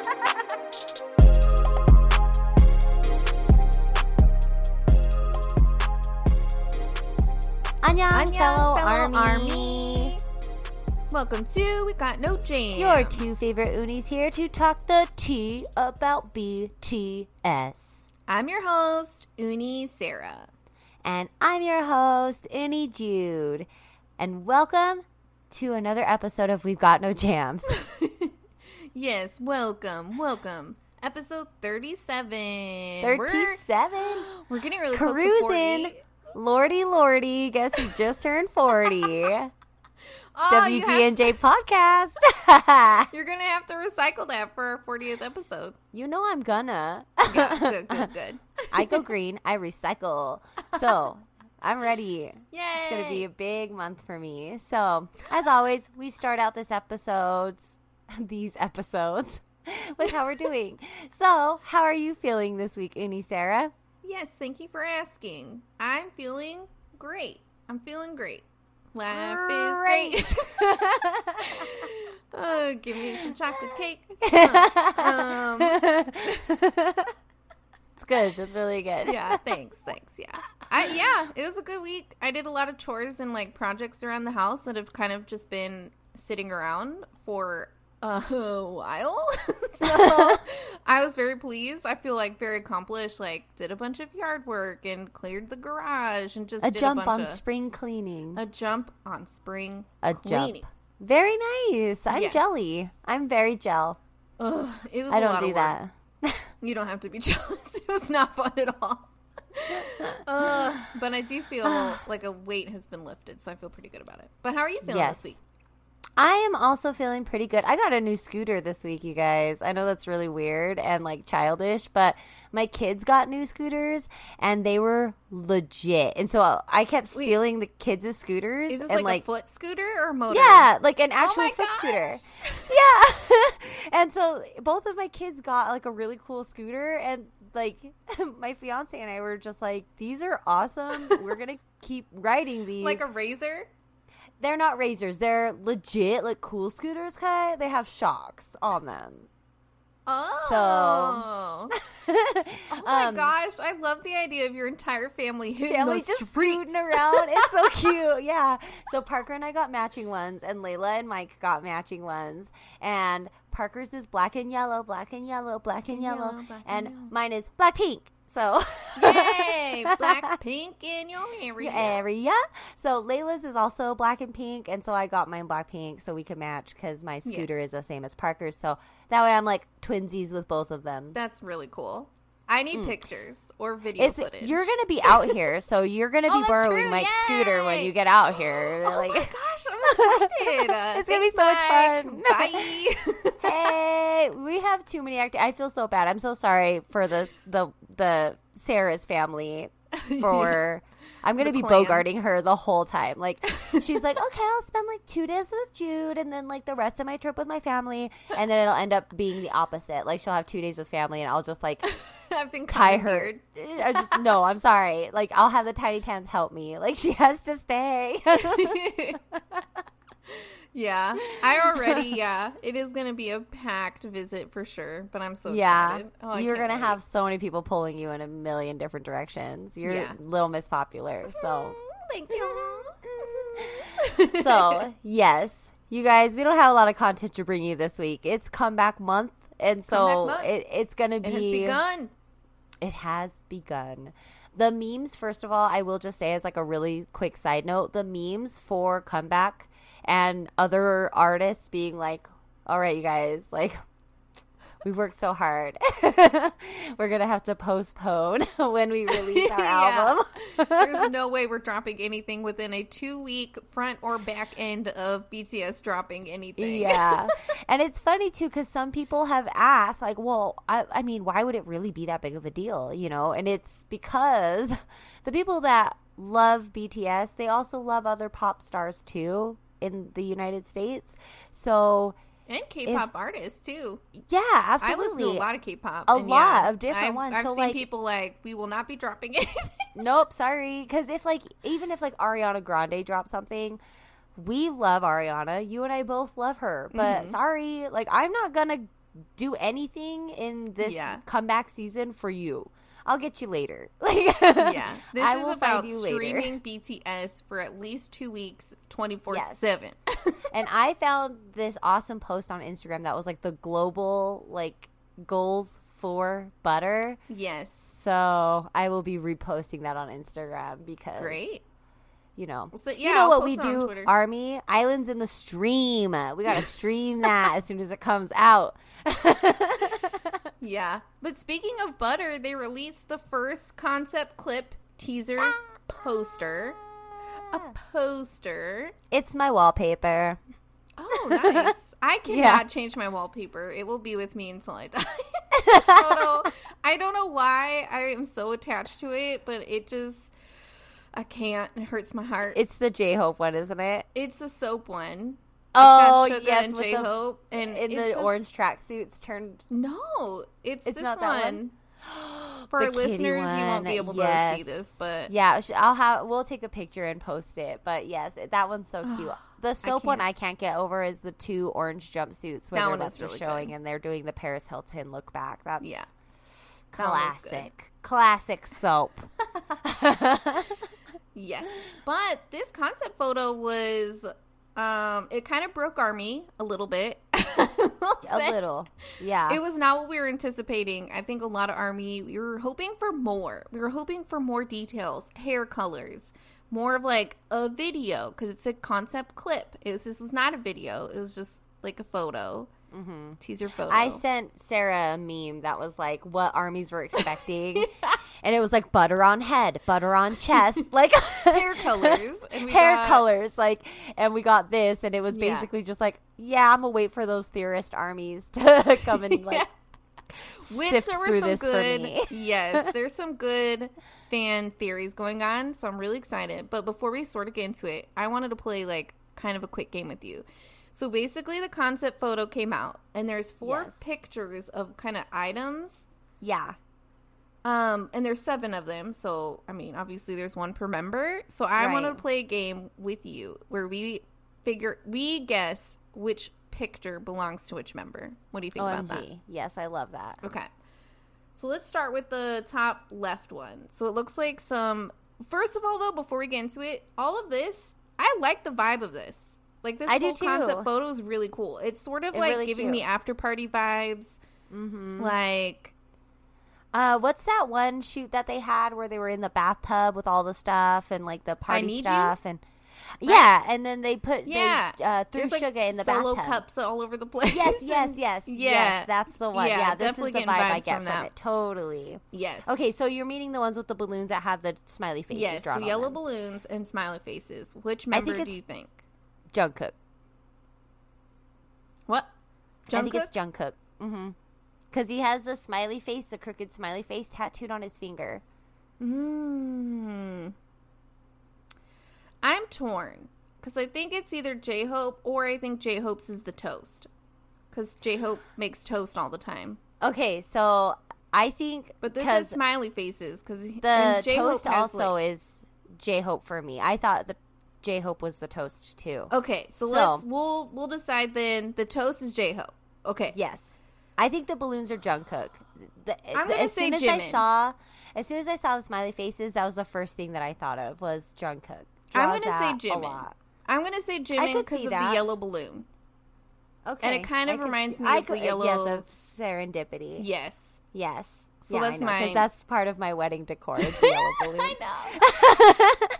Annyeong, Annyeong, fellow, fellow army. army. Welcome to We Got No Jam. Your two favorite unis here to talk the tea about BTS. I'm your host, Uni Sarah. And I'm your host, Uni Jude. And welcome to another episode of We've Got No Jams. Yes, welcome, welcome. Episode 37. 37. We're, we're getting really close to Cruising. 40. Lordy, Lordy, guess who just turned 40? Oh, WG&J podcast. You're going to have to recycle that for our 40th episode. you know I'm gonna. Yeah, good, good, good. I go green, I recycle. So I'm ready. Yay. It's going to be a big month for me. So, as always, we start out this episodes, these episodes, with how we're doing. So, how are you feeling this week, Uni Sarah? Yes, thank you for asking. I'm feeling great. I'm feeling great. Life is great. oh, give me some chocolate cake. Um, It's good. That's really good. yeah, thanks, thanks. Yeah, I yeah, it was a good week. I did a lot of chores and like projects around the house that have kind of just been sitting around for a while. so I was very pleased. I feel like very accomplished. Like did a bunch of yard work and cleared the garage and just A did jump a bunch on of, spring cleaning. a jump on spring A cleaning. jump. Very nice. I'm Yes. jelly. I'm very gel. Ugh, it was. I a don't lot do that. You don't have to be jealous. It was not fun at all. Uh, but I do feel like a weight has been lifted, so I feel pretty good about it. But how are you feeling Yes. this week? I am also feeling pretty good. I got a new scooter this week, you guys. I know that's really weird and like childish, but my kids got new scooters and they were legit. And so uh, I kept Wait. stealing the kids' scooters Is this and like, a foot scooter or motor? Yeah, like an oh actual my foot gosh. scooter. Yeah. and so both of my kids got like a really cool scooter and like my fiance and I were just like, these are awesome. We're going to keep riding these. Like a razor? They're not razors. They're legit like cool scooters, Kai. They have shocks on them. Oh. So. oh my Um, gosh. I love the idea of your entire family hitting Family just streets. scooting around. It's so cute. Yeah. So Parker and I got matching ones, and Layla and Mike got matching ones. And Parker's is black and yellow, black and yellow, black and yellow, yellow, black and and yellow. mine is black pink. So Yay! Black pink in your area. area. So Layla's is also black and pink, and so I got mine black pink so we could match because my scooter is the same as Parker's. So that way I'm like twinsies with both of them. That's really cool. I need pictures or video Mm. It's footage. you're gonna be out here, so you're gonna Oh, be that's borrowing true. Mike's scooter when you get out here. Oh like, my gosh, I'm excited. Uh, It's gonna be so much fun. Bye. hey, we have too many act. I feel so bad. I'm so sorry for the the the Sarah's family for. I'm gonna be clan. bogarting her the whole time. Like she's like, okay, I'll spend like two days with Jude, and then like the rest of my trip with my family, and then it'll end up being the opposite. Like she'll have two days with family, and I'll just like I've been tie her. Eh, I just no, I'm sorry. Like I'll have the tiny tans help me. Like she has to stay. yeah, I already. Yeah, it is going to be a packed visit for sure. But I'm so yeah, excited. Oh, you're gonna wait. have so many people pulling you in a million different directions. You're Yeah. little Miss Popular, mm-hmm. so Thank you. so yes, you guys, we don't have a lot of content to bring you this week. It's comeback month, and so month. it, it's gonna it be. has begun. It has begun. The memes, first of all, I will just say as like a really quick side note, the memes for comeback and other artists being like, "All right, you guys, like." We worked so hard. we're gonna have to postpone when we release our Yeah. album. There's no way we're dropping anything within a two week front or back end of BTS dropping anything. Yeah. and it's funny too because some people have asked, like, well, I, I mean, why would it really be that big of a deal? You know? And it's because the people that love BTS, they also love other pop stars too in the United States. So, and K-pop artists too. yeah, I absolutely. listen to a lot of K-pop. A lot yeah, of different I've, ones. I've So, seen like- people like, "We will not be dropping it. Nope, sorry. Because if like even if like Ariana Grande drops something, we love Ariana. You and I both love her. But Mm-hmm. sorry, like I'm not gonna do anything in this Yeah. comeback season for you. I'll get you later. Like, Yeah. This I is about find you later. streaming BTS for at least two weeks, 24 7. And I found this awesome post on Instagram that was like the global like goals for butter. Yes. So I will be reposting that on Instagram because Great. You know. So, yeah, you know I'll what we post it on do, Army Islands in the stream. We gotta stream that as soon as it comes out. Yeah. But speaking of butter, they released the first concept clip teaser poster. A poster. It's my wallpaper. Oh, nice. I cannot Yeah. change my wallpaper. It will be with me until I die. Photo, I don't know why I am so attached to it, but it just, I can't. It hurts my heart. It's the J Hope one, isn't it? it's a soap one. Oh, it's got oh, Suga yes, and J Hope, And in the just- orange tracksuits turned. No, it's, It's this not that one. one? For our listeners, you won't be one, able to see this, but Yeah, I'll have. We'll take a picture and post it. But yes, that one's so cute. The soap one. I can't get over is the two orange jumpsuits where That they're one about is to really showing good. and they're doing the Paris Hilton look back. That's Yeah. That one is good. classic, classic soap. Yes. But this concept photo was um it kind of broke army a little bit. A little, yeah. It was not what we were anticipating. I think a lot of army we were hoping for more. We were hoping for more details, hair colors, more of like a video because it's a concept clip. It was, this was not a video. It was just like a photo, mm-hmm. teaser photo. I sent Sarah a meme that was like what armies were expecting, and it was like butter on head, butter on chest, like hair colors. And we hair got- colors, like, and we got this, and it was Yeah. basically just like, yeah, I'm gonna wait for those theorist armies to come and like Which sift there were some good, yes, there's some good fan theories going on, so I'm really excited. But before we sort of get into it, I wanted to play like kind of a quick game with you. So basically, the concept photo came out, and there's four Yes. pictures of kind of items. yeah, Um, and there's seven of them. So I mean, obviously, there's one per member. So I wanted Right. to play a game with you where we figure we guess which picture belongs to which member. What do you think about that? Yes, I love that. Okay. So let's start with the top left one. So it looks like some. First of all, though, before we get into it, all of this, I like the vibe of this. Like this I do whole concept photo is really cool. It's sort of like really giving me after party vibes. Mm-hmm. Like Uh, what's that one shoot that they had where they were in the bathtub with all the stuff and like the party Need You? stuff and yeah, and then they put yeah, they, uh, threw there's like sugar in the solo bathtub. cups all over the place. Yes, yes, yes, Yeah. yes. That's the one. Yeah, Yeah, this definitely is the vibe I get from from, it. Totally. yes. Okay, so you're meeting the ones with the balloons that have the smiley faces Yes, so yellow balloons and smiley faces. Which member do you think? Jungkook. What? I think Jungkook? it's Jungkook. Mm-hmm. Because he has the smiley face, the crooked smiley face, tattooed on his finger. Mm. I'm torn because I think it's either J Hope or I think J Hope's is the toast because J Hope makes toast all the time. Okay, so I think But this is smiley faces because the toast also is J Hope for me. I thought the J Hope was the toast too. okay. So, So- let's we'll we'll decide then. The toast is J Hope. Okay. Yes, I think the balloons are Jungkook. The, I'm the- gonna as say soon as I saw, as soon as I saw the smiley faces, that was the first thing that I thought of was Jungkook. I'm gonna say Jimin. I'm gonna say Jimin could because of that. the yellow balloon. Okay, and it kind of I reminds see- me I of the yellow- Yes, of serendipity. Yes. Yes. So yeah, that's know, 'cause that's part of my wedding decor. Is the yellow balloons. I know.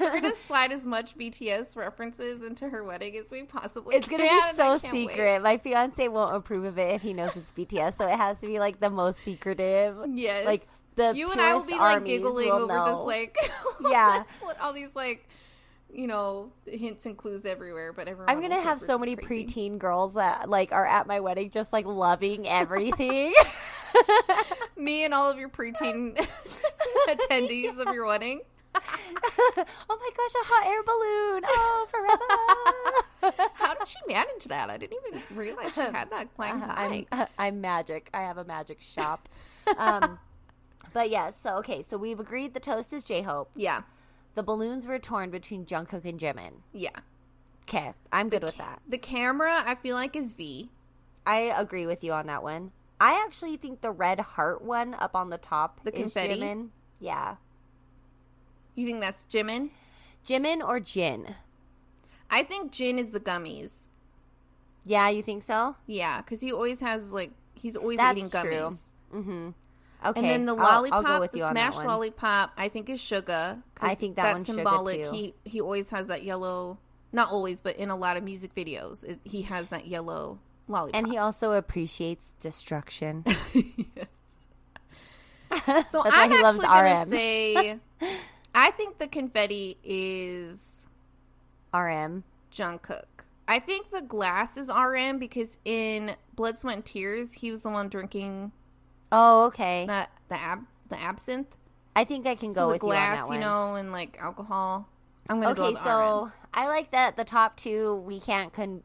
We're gonna slide as much BTS references into her wedding as we possibly can. It's gonna be so can't wait. secret. My fiance won't approve of it if he knows it's BTS, so it has to be like the most secretive. Yes. Like the you and I will be like giggling over just like Yeah. all these like you know hints and clues everywhere. But everyone I'm gonna have so many crazy. preteen girls that like are at my wedding, just like loving everything. Me and all of your preteen attendees of your wedding. oh my gosh, a hot air balloon! Oh, forever. How did she manage that? I didn't even realize she had that flying high. I'm I'm magic. I have a magic shop. Um, but yes, so okay, so we've agreed the toast is J Hope. yeah, The balloons were torn between Jungkook and Jimin. yeah. Okay, I'm good with that. The camera, I feel like, is V. I agree with you on that one. I actually think the red heart one up on the top The is confetti? Jimin. Yeah. You think that's Jimin? Jimin or Jin? I think Jin is the gummies. Yeah, you think so? Yeah, because he always has like he's always That's eating true. gummies. Mm-hmm. Okay. And then the I'll- lollipop, I'll, with the you on that smashed one. lollipop, I think is Suga. I think that that's symbolic. too. He he always has that yellow. Not always, but in a lot of music videos, it, he has that yellow lollipop. And he also appreciates destruction. so That's why I'm he loves actually gonna say, I think the confetti is RM. Jungkook. I think the glass is RM because in Blood, Sweat, and Tears, he was the one drinking Oh, okay. the the ab the absinthe. I think I can go so the with glass, you you know, and like alcohol. I'm gonna go okay, with so RM. I like that the top two we can't con-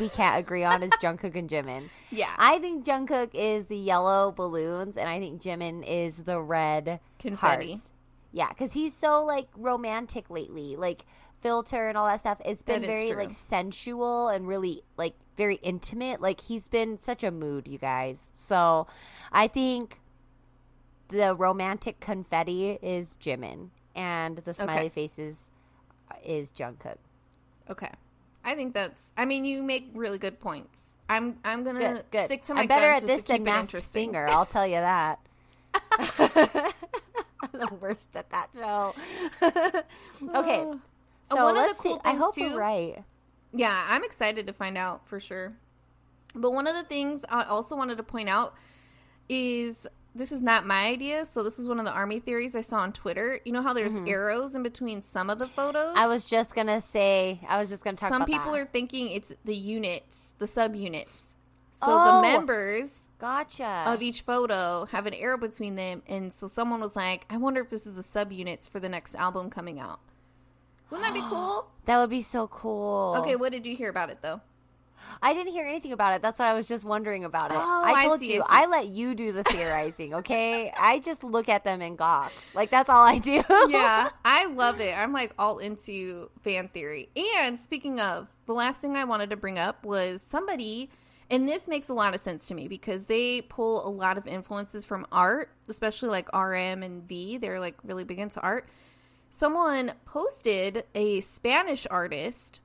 we can't agree on is Jungkook and Jimin. Yeah, I think Jungkook is the yellow balloons, and I think Jimin is the red Confetti. hearts. Yeah, because he's so like romantic lately, like filter and all that stuff. It's been very true. like sensual and really like very intimate. Like he's been such a mood, you guys. So I think the romantic confetti is Jimin, and the smiley faces uh, is Jungkook. Okay. I think that's. I mean, you make really good points. I'm. I'm gonna Good, good. stick to my I'm better at this than Masked. Singer. I'll tell you that. The worst at that show. okay, Uh, so one of the let's cool see. I hope too- we're right. Yeah, I'm excited to find out for sure. But one of the things I also wanted to point out is this is not my idea. So this is one of the army theories I saw on Twitter. You know how there's arrows in between some of the photos. Mm-hmm. I was just gonna say. I was just gonna talk. Some people that. are thinking it's the units, the subunits. So Oh. the members gotcha. of each photo have an arrow between them, and so someone was like, "I wonder if this is the subunits for the next album coming out." Wouldn't that be cool? that would be so cool. Okay, what did you hear about it though? I didn't hear anything about it. That's what I was just wondering about it. Oh, I I told see, you, I. I let you do the theorizing. Okay, I just look at them and gawk. Like that's all I do. yeah, I love it. I'm like all into fan theory. And speaking of, the last thing I wanted to bring up was somebody, and this makes a lot of sense to me because they pull a lot of influences from art, especially like RM and V. They're like really big into art. Someone posted a Spanish artist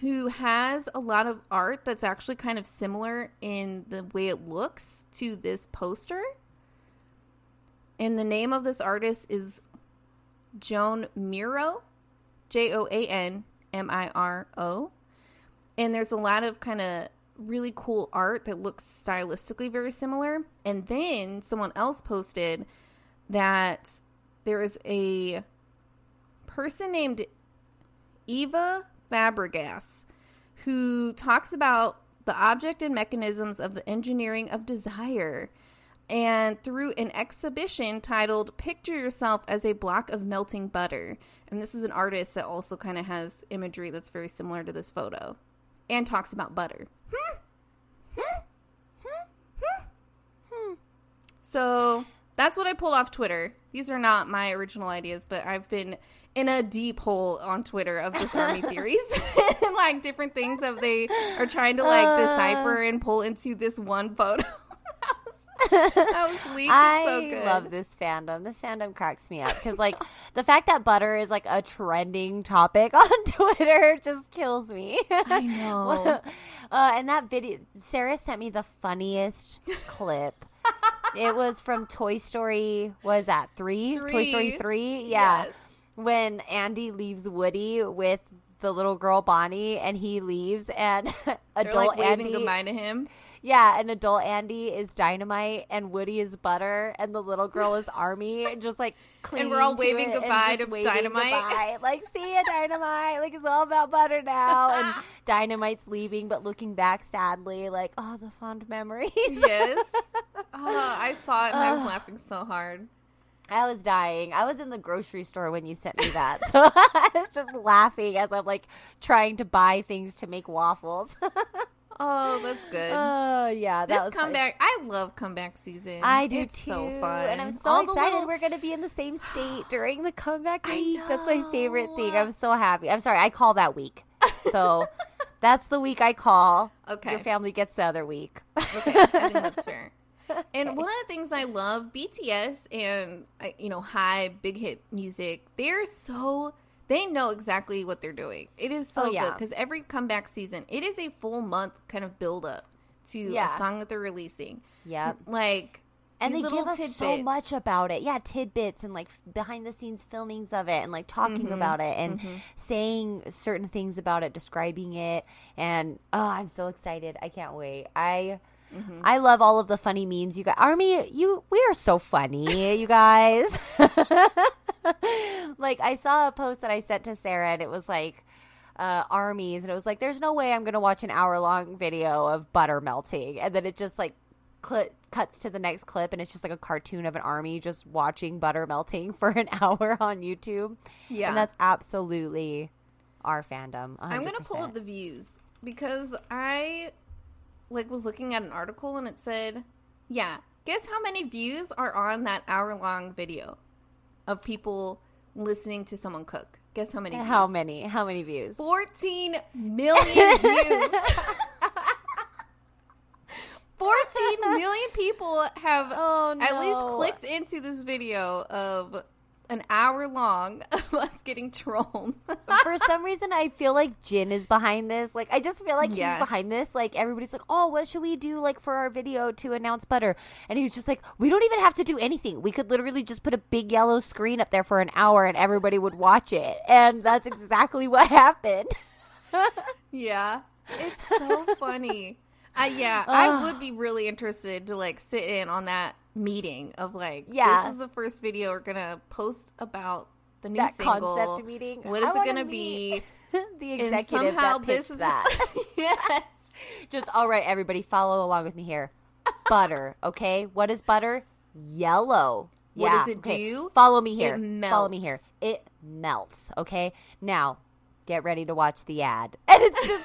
who has a lot of art that's actually kind of similar in the way it looks to this poster. And the name of this artist is Joan Miro, J O A N M I R O. And there's a lot of kind of really cool art that looks stylistically very similar. And then someone else posted that there is a person named Eva Fabregas who talks about the object and mechanisms of the engineering of desire. And through an exhibition titled Picture Yourself as a Block of Melting Butter. And this is an artist that also kind of has imagery that's very similar to this photo and talks about butter. So that's what I pulled off Twitter. These are not my original ideas, but I've been in a deep hole on Twitter of this army theories and like different things that they are trying to like Uh. decipher and pull into this one photo. That was. I so good. love this fandom. This fandom cracks me up because, like, the fact that butter is like a trending topic on Twitter just kills me. I know. uh, and that video, Sarah sent me the funniest clip. it was from Toy Story. Was that three? Toy Story Three. three. Yeah, Yes. when Andy leaves Woody with the little girl Bonnie, and he leaves, and adult like waving Andy. goodbye to him. Yeah, and adult Andy is dynamite, and Woody is butter, and the little girl is army, and just like clinging we're all waving goodbye to waving Dynamite. goodbye. Like, see ya, dynamite. Like it's all about butter now, and dynamite's leaving, but looking back sadly, like oh, the fond memories. Yes. Oh, I saw it and I was laughing so hard. I was dying. I was in the grocery store when you sent me that, so I was just laughing as I'm like trying to buy things to make waffles. Oh, that's good. Oh yeah, that this was fun. comeback, I love comeback season. I do it's too. So fun, And I'm so All excited little- we're going to be in the same state during the comeback week. That's my favorite thing. I'm so happy. I'm sorry, I call that week. So That's the week I call. Okay. Your family gets the other week. Okay, I think that's fair. And one of the things I love, BTS and uh, you know, high big hit music, they're so they know exactly what they're doing. It is so Oh, yeah. good because every comeback season, it is a full month kind of build up to Yeah. a song that they're releasing. Yep. Like And they give us so much about it. Yeah, tidbits and like behind the scenes filmings of it and like talking Mm-hmm. about it and saying certain things about it, describing it. And oh, I'm so excited. I can't wait. I Mm-hmm. I love all of the funny memes you got. Army, you we are so funny, you guys. like I saw a post that I sent to Sarah and it was like uh, armies and it was like there's no way I'm going to watch an hour long video of butter melting and then it just like cl- cuts to the next clip and it's just like a cartoon of an army just watching butter melting for an hour on YouTube. Yeah. And that's absolutely our fandom. I'm gonna pull up the views because I like was looking at an article and it said, "Yeah, guess how many views are on that hour long video of people listening to someone cook? Guess how many? How views? many? How many views? 14 million views. 14 million people have Oh, at least clicked into this video of an hour long of us getting trolled. for some reason I feel like Jin is behind this. Like I just feel like Yeah. he's behind this. Like everybody's like, "Oh, what should we do like for our video to announce butter?" And he's just like, "We don't even have to do anything. We could literally just put a big yellow screen up there for an hour and everybody would watch it." And that's exactly what happened. Yeah, it's so funny. I yeah, I would be really interested to like sit in on that meeting of like, Yeah. this is the first video we're gonna post about the new that single. concept meeting. What is I it gonna be? the And executive somehow that this is that. yes. Just all right, everybody, follow along with me here. Butter, okay? What is butter? Yellow. What yeah. does it okay. do? Follow me here. Follow me here. It melts. Okay. Now, get ready to watch the ad, and it's just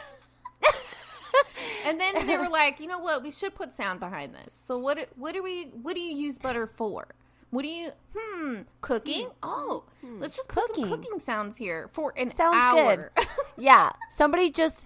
And then they were like, you know what? We should put sound behind this. So what? do- What do we? What do you use butter for? What do you? Hmm, cooking. Oh, let's just put some Cooking. cooking sounds here for an Sounds hour. good. yeah. Somebody just.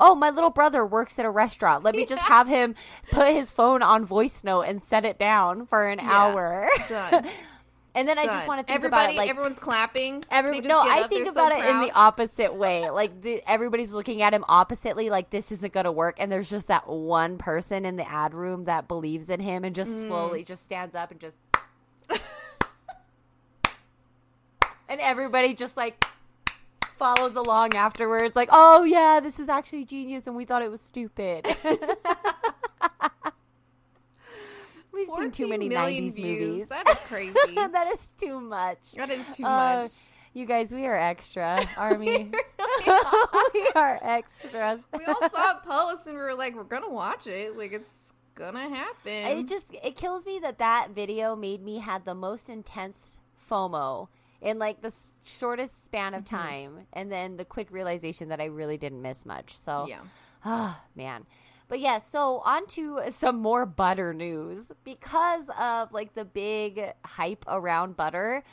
Oh, my little brother works at a restaurant. Let me just have him put his phone on voice note and set it down for an Yeah. hour. Done. and then I just want to think Everybody, about it like everyone's clapping. Every, no, I up, think about so it in the opposite way. Like the, everybody's looking at him oppositely, like this isn't gonna work, and there's just that one person in the ad room that believes in him and just Mm. slowly just stands up and just, and everybody just like follows along afterwards, like, oh yeah, this is actually genius, and we thought it was stupid. We've seen too many million '90s views. movies. That is crazy. that is too much. that is too Uh, much. You guys, we are extra, Army. we are extras. We all saw it post and we were like, we're gonna watch it. Like it's gonna happen. It just it kills me that that video made me had the most intense FOMO in like the s- shortest span of Mm-hmm. time, and then the quick realization that I really didn't miss much. So, yeah. Ah, man. But yeah, so on to some more butter news. Because of like the big hype around butter,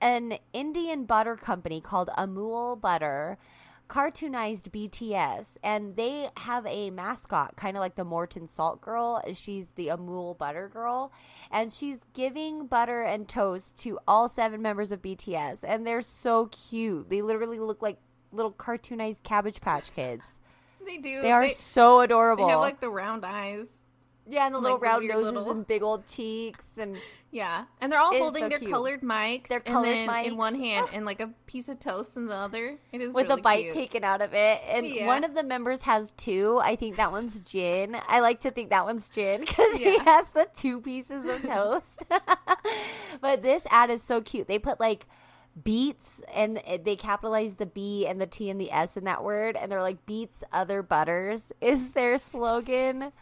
an Indian butter company called Amul Butter cartoonized BTS and they have a mascot kind of like the Morton Salt Girl. She's the Amul Butter Girl and she's giving butter and toast to all seven members of BTS and they're so cute. They literally look like little cartoonized cabbage patch kids. They do. They are They, so adorable. they have like the round eyes. yeah, and the like little the round weird noses little- and big old cheeks, and Yeah, and they're all holding so their cute. colored mics. Their and colored then in one hand and like a piece of toast in the other. It is with really a bite cute. taken out of it. And Yeah. one of the members has two. I think that one's Jin. I like to think that one's Jin because he has the two pieces of toast. but this ad is so cute. They put like beats and eh, they capitalize the B and the T and the S in that word, and they're like beats other butters is their slogan.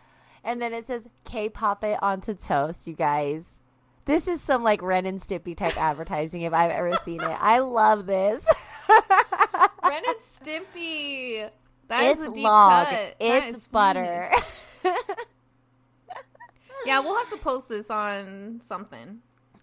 And then it says K-pop it onto toast, you guys. This is some like Ren and Stimpy type advertising if I've ever seen it. I love this. Ren and Stimpy. That is it's a deep log. cut. It's is butter. Yeah, we'll have to post this on something.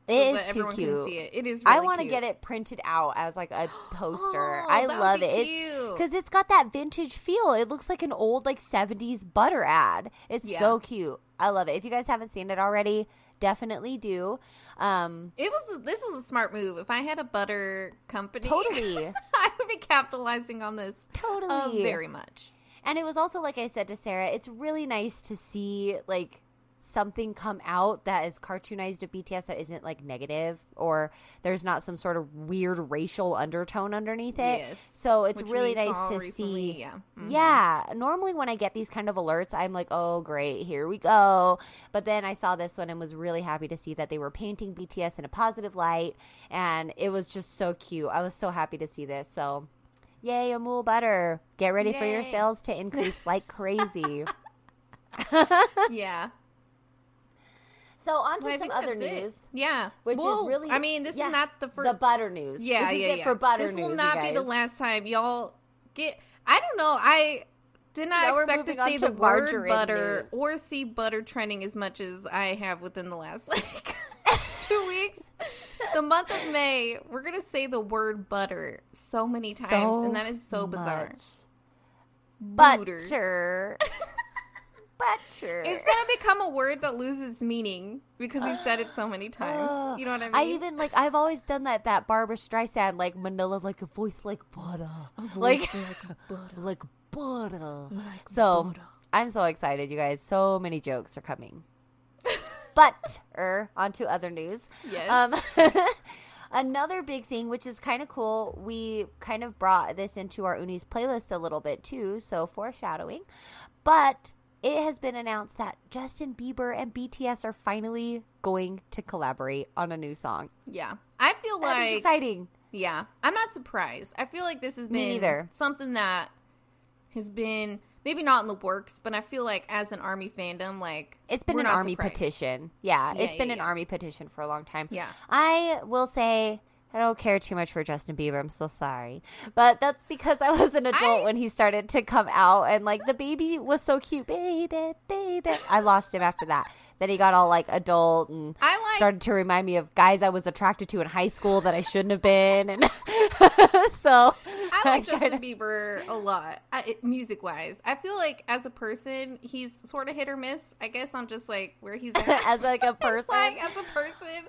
So It that is too everyone cute. can see it. It is. Really I want to get it printed out as like a poster. Oh, I love it. Because it's got that vintage feel. It looks like an old like 70s butter ad. It's Yeah. so cute. I love it. If you guys haven't seen it already, definitely do. Um It was. This was a smart move. If I had a butter company, Totally. I would be capitalizing on this uh, totally. very much. And it was also like I said to Sarah, it's really nice to see like something come out that is cartoonized of BTS that isn't like negative or there's not some sort of weird racial undertone underneath it. Yes. So it's Which really nice to recently, see. yeah. Mhm. Yeah. Normally when I get these kind of alerts, I'm like, "Oh, great, here we go." But then I saw this one and was really happy to see that they were painting BTS in a positive light and it was just so cute. I was so happy to see this. So, yay, Amul Butter. Get ready for your sales to increase like crazy. yeah. So, on to Well, some other that's it. news. Yeah. Which is Well, really- I mean, this yeah, is not the first. The butter news. yeah, this is yeah, it yeah. for butter this news. will not be the last time y'all get. I don't know. I did not Now expect to see to the word butter news. or see butter trending as much as I have within the last like two weeks. The month of May, we're gonna say the word butter so many times, So and that is so bizarre. much. Booter. Butter. butter. It's gonna become a word that loses meaning because we've said it so many times. Ugh. you know what I mean? I even like I've always done that that Barbra Streisand like Manila's like a voice like butter, like like butter. so I'm so excited, you guys. So many jokes are coming. but er, on to other news. Yes. Um, another big thing, which is kind of cool, we kind of brought this into our Uni's playlist a little bit too. So foreshadowing, but it has been announced that Justin Bieber and BTS are finally going to collaborate on a new song. yeah, I feel That like exciting. Yeah, I'm not surprised. I feel like this has Me been neither. something that has been maybe not in the works, but I feel like as an army fandom, like It's been an army surprised. petition. Yeah, Yeah, it's been yeah, an army petition for a long time. Yeah. I will say I don't care too much for Justin Bieber. I'm so sorry. But that's because I was an adult I- when he started to come out and like the baby was so cute. Baby, baby. I lost him after that. Then he got all like adult and I like- started to remind me of guys I was attracted to in high school that I shouldn't have been. And so I like kinda- Justin Bieber a lot, music wise. I feel like as a person, he's sort of hit or miss. I guess on just like where he's at. As, like, a person? like as a person.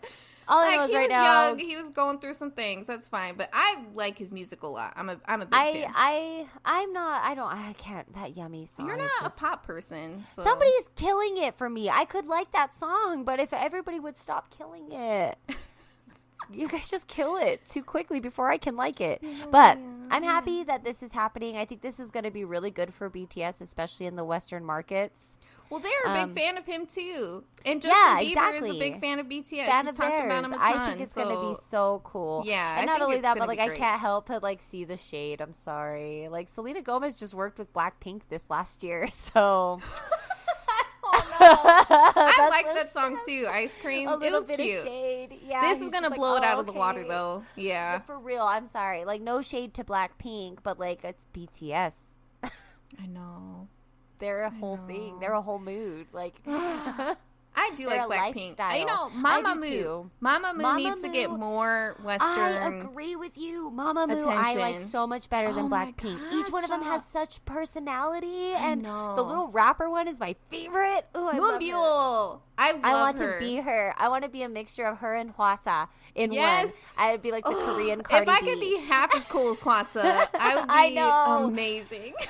All I like know is he right was now young, he was going through some things. That's fine, but I like his music a lot. I'm a I'm a big I fan. I I'm not I don't I can't that yummy song. You're is not just- a pop person. So. Somebody's killing it for me. I could like that song, but if everybody would stop killing it. you guys just kill it too quickly before I can like it. But I'm happy that this is happening. I think this is going to be really good for BTS, especially in the Western markets. Well, they're a Um, big fan of him too, and Justin yeah, Bieber is a big fan of BTS. Fan He's of theirs. about him a ton, I think it's going to be so cool. Yeah, and not only that, but like I can't help but like see the shade. I'm sorry. Like Selena Gomez just worked with Blackpink this last year, so I like that song too. Ice Cream. a It was bit cute. of shade. Yeah, This is gonna just like, blow it "Oh, out of the water though. Yeah, But for real, I'm sorry. Like no shade to Blackpink, but like it's BTS. I know. They're a whole thing. They're a whole mood. Like I do They're like Blackpink. You know, Mamamoo. Mama Moo needs to get more Western. I agree with you, Mamamoo. I like so much better than Oh Blackpink. Each one of them has such personality, and the little rapper one is my favorite. Ooh, I love her. I love I want her. to be her. I want to be a mixture of her and Hwasa in Yes. one. I'd be like the Ugh, Korean Cardi If I B. could be half as cool as Hwasa, I would be I know. amazing.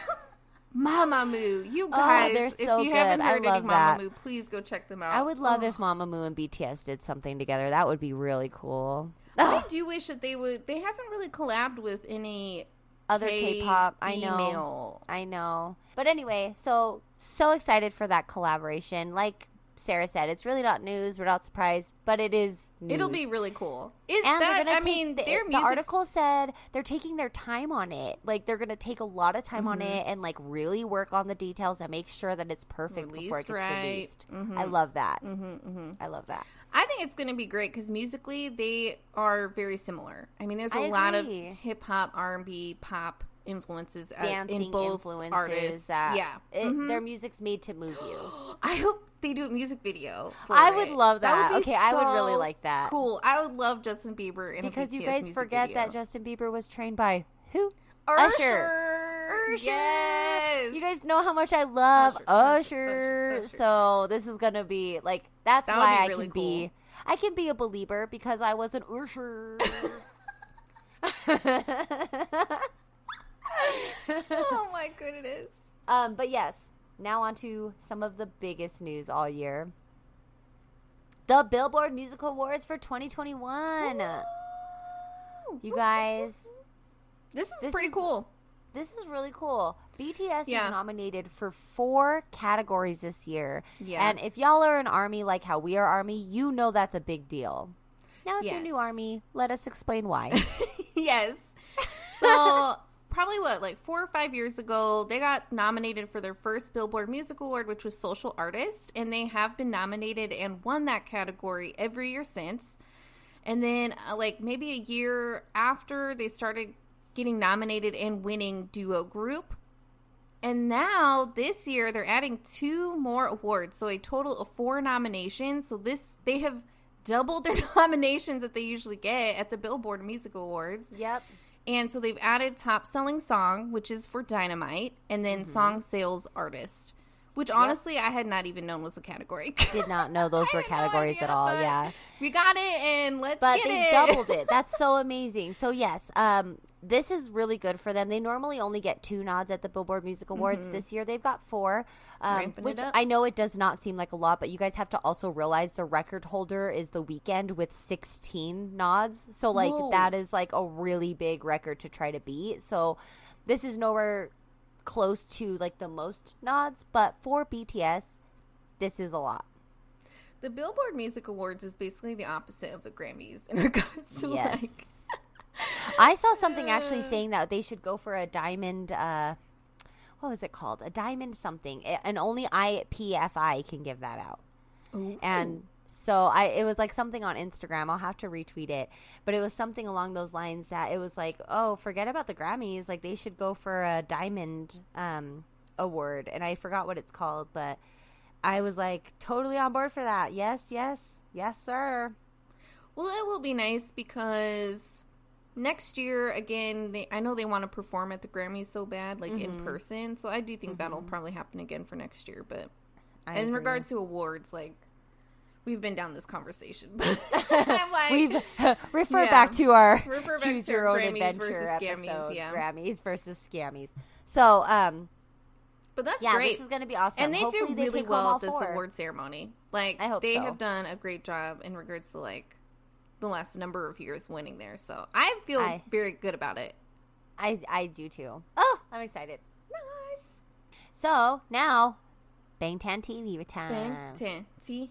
Mamamoo, you Oh, guys, they're if so you haven't good. I heard love any Mama that. Moo, please go check them out. I would love Oh. if Mamamoo and BTS did something together. That would be really cool. I do wish that they would. They haven't really collabed with any Other K- K-pop, I know. I know. But anyway, so so excited for that collaboration. Like Sarah said, it's really not news. We're not surprised, but it is. News. It'll be really cool. It, And that, they're gonna I take mean, the, their the article said they're taking their time on it. Like they're gonna take a lot of time on Mhm. it and like really work on the details and make sure that it's perfect before it gets right. released. Mhm. I love that. hmm hmm I love that. I think it's going to be great because musically they are very similar. I mean, there's a I lot of hip hop, R and B, pop influences uh, Dancing in both influences artists. that yeah, it, Mhm. their music's made to move you. I hope they do a music video. For I would it. love that. would be okay, I would really like that. Cool. I would love Justin Bieber in Because you guys forget video. that Justin Bieber was trained by who? Usher. Usher. Yes. You guys know how much I love Usher, Usher. Usher. So this is gonna be like that's That why be I really can be I can be a believer because I was an Usher. oh my goodness. um, but yes, now on to some of the biggest news all year. The Billboard Music Awards for 2021. You guys, This is This pretty is- cool. this is really cool. BTS Yeah. is nominated for four categories this year. Yeah. And if y'all are an army like how we are army, you know that's a big deal. Now, if you're new army, let us explain why. yes. So probably what, like four or five years ago, they got nominated for their first Billboard Music Award, which was Social Artist, and they have been nominated and won that category every year since. And then, uh, like maybe a year after, they started getting nominated and winning Duo Group. And now this year they're adding two more awards, so a total of four nominations. So this they have doubled their nominations that they usually get at the Billboard Music Awards. yep. And so they've added top selling song, which is for Dynamite, and then Mm-hmm. song sales artist, which honestly I had not even known was a category. Did not know those were had no categories at all. Yeah. we got it, and let's But get they it. doubled it. That's so amazing. So yes, um, this is really good for them. They normally only get two nods at the Billboard Music Awards. This year they've got four, um, which. I know it does not seem like a lot, but you guys have to also realize the record holder is the Weeknd with 16 nods. So like Whoa. that is like a really big record to try to beat. So this is nowhere close to like the most nods, but for BTS, this is a lot. The Billboard Music Awards is basically the opposite of the Grammys in regards to Yes. like I saw something actually saying that they should go for a diamond. Uh, what was it called? A diamond something, and only IFPI can give that out. And so I, it was like something on Instagram. I'll have to retweet it, but it was something along those lines that it was like, oh, forget about the Grammys. Like they should go for a diamond um, award, and I forgot what it's called, but I was like totally on board for that. Yes, yes, yes, sir. Well, it will be nice because next year again, they I know they want to perform at the Grammys so bad, like Mm-hmm. in person. So I do think that'll probably happen again for next year. But I in agree. regards to awards, like we've been down this conversation, like, We've refer Yeah. back to our back choose to your own Grammys adventure Skammies, yeah. Grammys versus Scammies. So, um, but that's yeah, great. this is going to be awesome. and they Hopefully do really well at this four. award ceremony. Like I hope they so. have done a great job in regards to like the last number of years winning there. So I feel I- very good about it. I I do too. Oh, I'm excited. Nice. So now, Bangtan TV time. Bangtan TV.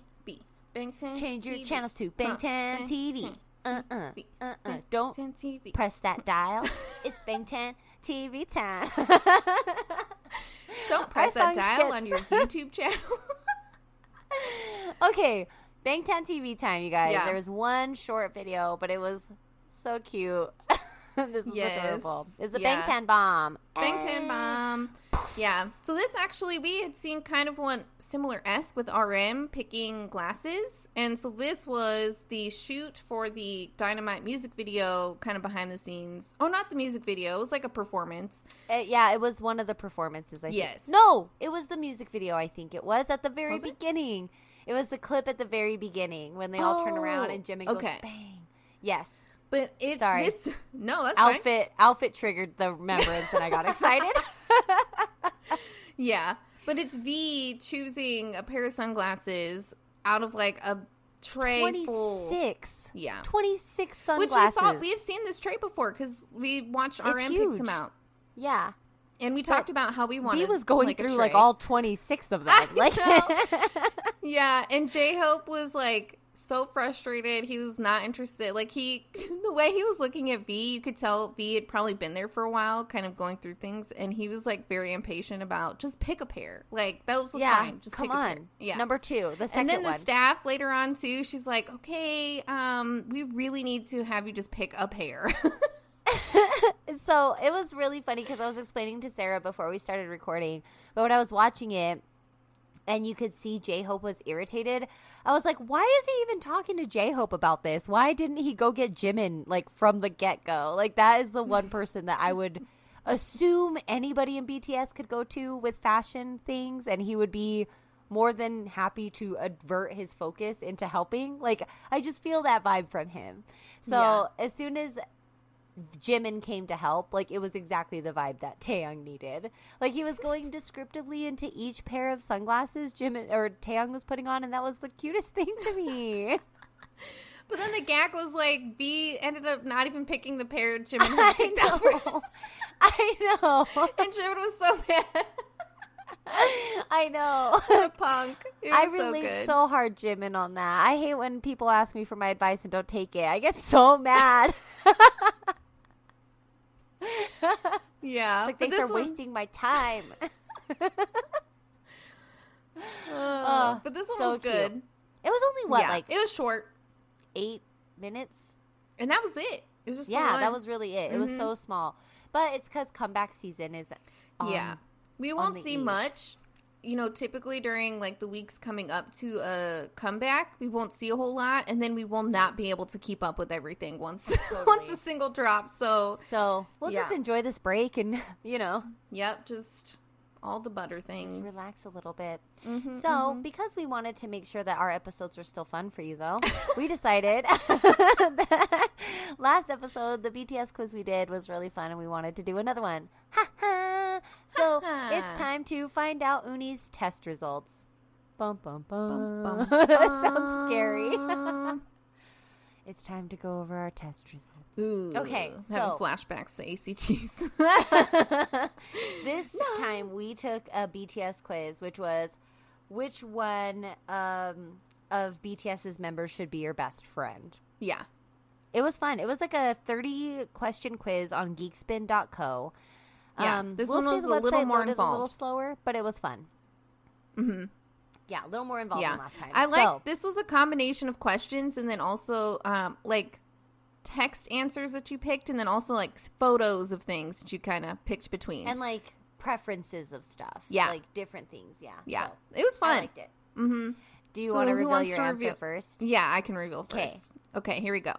Bangtan Change your TV. channels to Huh. Bangtan TV. Uh uh uh uh. Don't 10 TV. press that dial. it's Bangtan TV time. Don't press Our that dial gets- on your YouTube channel. okay, Bangtan TV time, you guys. Yeah. There was one short video, but it was so cute. this is Yes. adorable. It's a Yeah. Bangtan bomb. Bangtan bomb. Yeah. So this actually we had seen kind of one similar esque with RM picking glasses. And so this was the shoot for the Dynamite music video, kind of behind the scenes. Oh, not the music video. It was like a performance. Uh, yeah, it was one of the performances. I Yes. think. No, it was the music video. I think it was at the very Was beginning. It? was the clip at the very beginning when they all turn around Oh, and Jimmy okay. goes bang. Yes, But it Sorry. this no, that's fine. outfit outfit triggered the remembrance, and I got excited. Yeah. But it's V choosing a pair of sunglasses out of like a tray Twenty full. six. Yeah. Twenty six sunglasses. Which we saw, we've seen this tray before because we watched It's RM pick some huge. out, yeah. and we talked about how we wanted. He was going like, through like all 26 of them. I like Yeah, and J Hope was like so frustrated. He was not interested. Like he, the way he was looking at V, you could tell V had probably been there for a while, kind of going through things, and he was like very impatient about just pick a pair. Like that was yeah, fine. Just come pick a pair. on. Yeah. Number 2, the second and then the one. staff later on too, she's like, "Okay, um, we really need to have you just pick a pair." so it was really funny because I was explaining to Sarah before we started recording, but when I was watching it, and you could see J Hope was irritated. I was like, why is he even talking to J Hope about this? Why didn't he go get Jimin like from the get go? Like that is the one person that I would assume anybody in BTS could go to with fashion things, and he would be more than happy to avert his focus into helping. Like I just feel that vibe from him. So Yeah. as soon as Jimin came to help, like it was exactly the vibe that Taehyung needed. Like he was going descriptively into each pair of sunglasses Jimin or Taehyung was putting on, and that was the cutest thing to me. But then the gag was like B ended up not even picking the pair Jimin had I picked out for know. I know. And Jimin was so mad. I know. the punk. It I was so good. so hard, Jimin, on that. I hate when people ask me for my advice and don't take it. I get so mad. yeah. It's like thanks for one- wasting my time. Uh, but this one so was good. cute. It was only what, yeah. like it was short, eight minutes? and that was it. It was just Yeah, that was really it. It was Mhm. so small, but it's because comeback season is. Um, yeah. We won't see eve. much. You know, typically during like the weeks coming up to a comeback, we won't see a whole lot, and then we will not be able to keep up with everything once once the single drops. So, So we'll just enjoy this break and you know yep, just all the butter things. just relax a little bit. Mhm, So, mhm. because we wanted to make sure that our episodes were still fun for you, though, we decided that last episode, the BTS quiz we did was really fun, and we wanted to do another one. Ha ha! So Ha ha. it's time to find out Uni's test results. Bum bum bum. Bum, that sounds scary. it's time to go over our test results. Ooh, Okay, having so- flashbacks to ACTs. this time we took a BTS quiz, which was which one um, of BTS's members should be your best friend. yeah, It was fun. It was like a 30 question quiz on geekspin.co. Yeah, Um, this we'll one was a little more loaded A little slower, but it was fun. hmm Yeah, a little more involved yeah. than last time. I like So, this was a combination of questions and then also um, like text answers that you picked, and then also like photos of things that you kind of picked between. and like preferences of stuff. Yeah. Like different things. Yeah. yeah, So, it was fun. I liked it. mm-hmm. Do you So want to reveal your to answer reveal- first? Yeah, I can reveal first. Okay, here we go.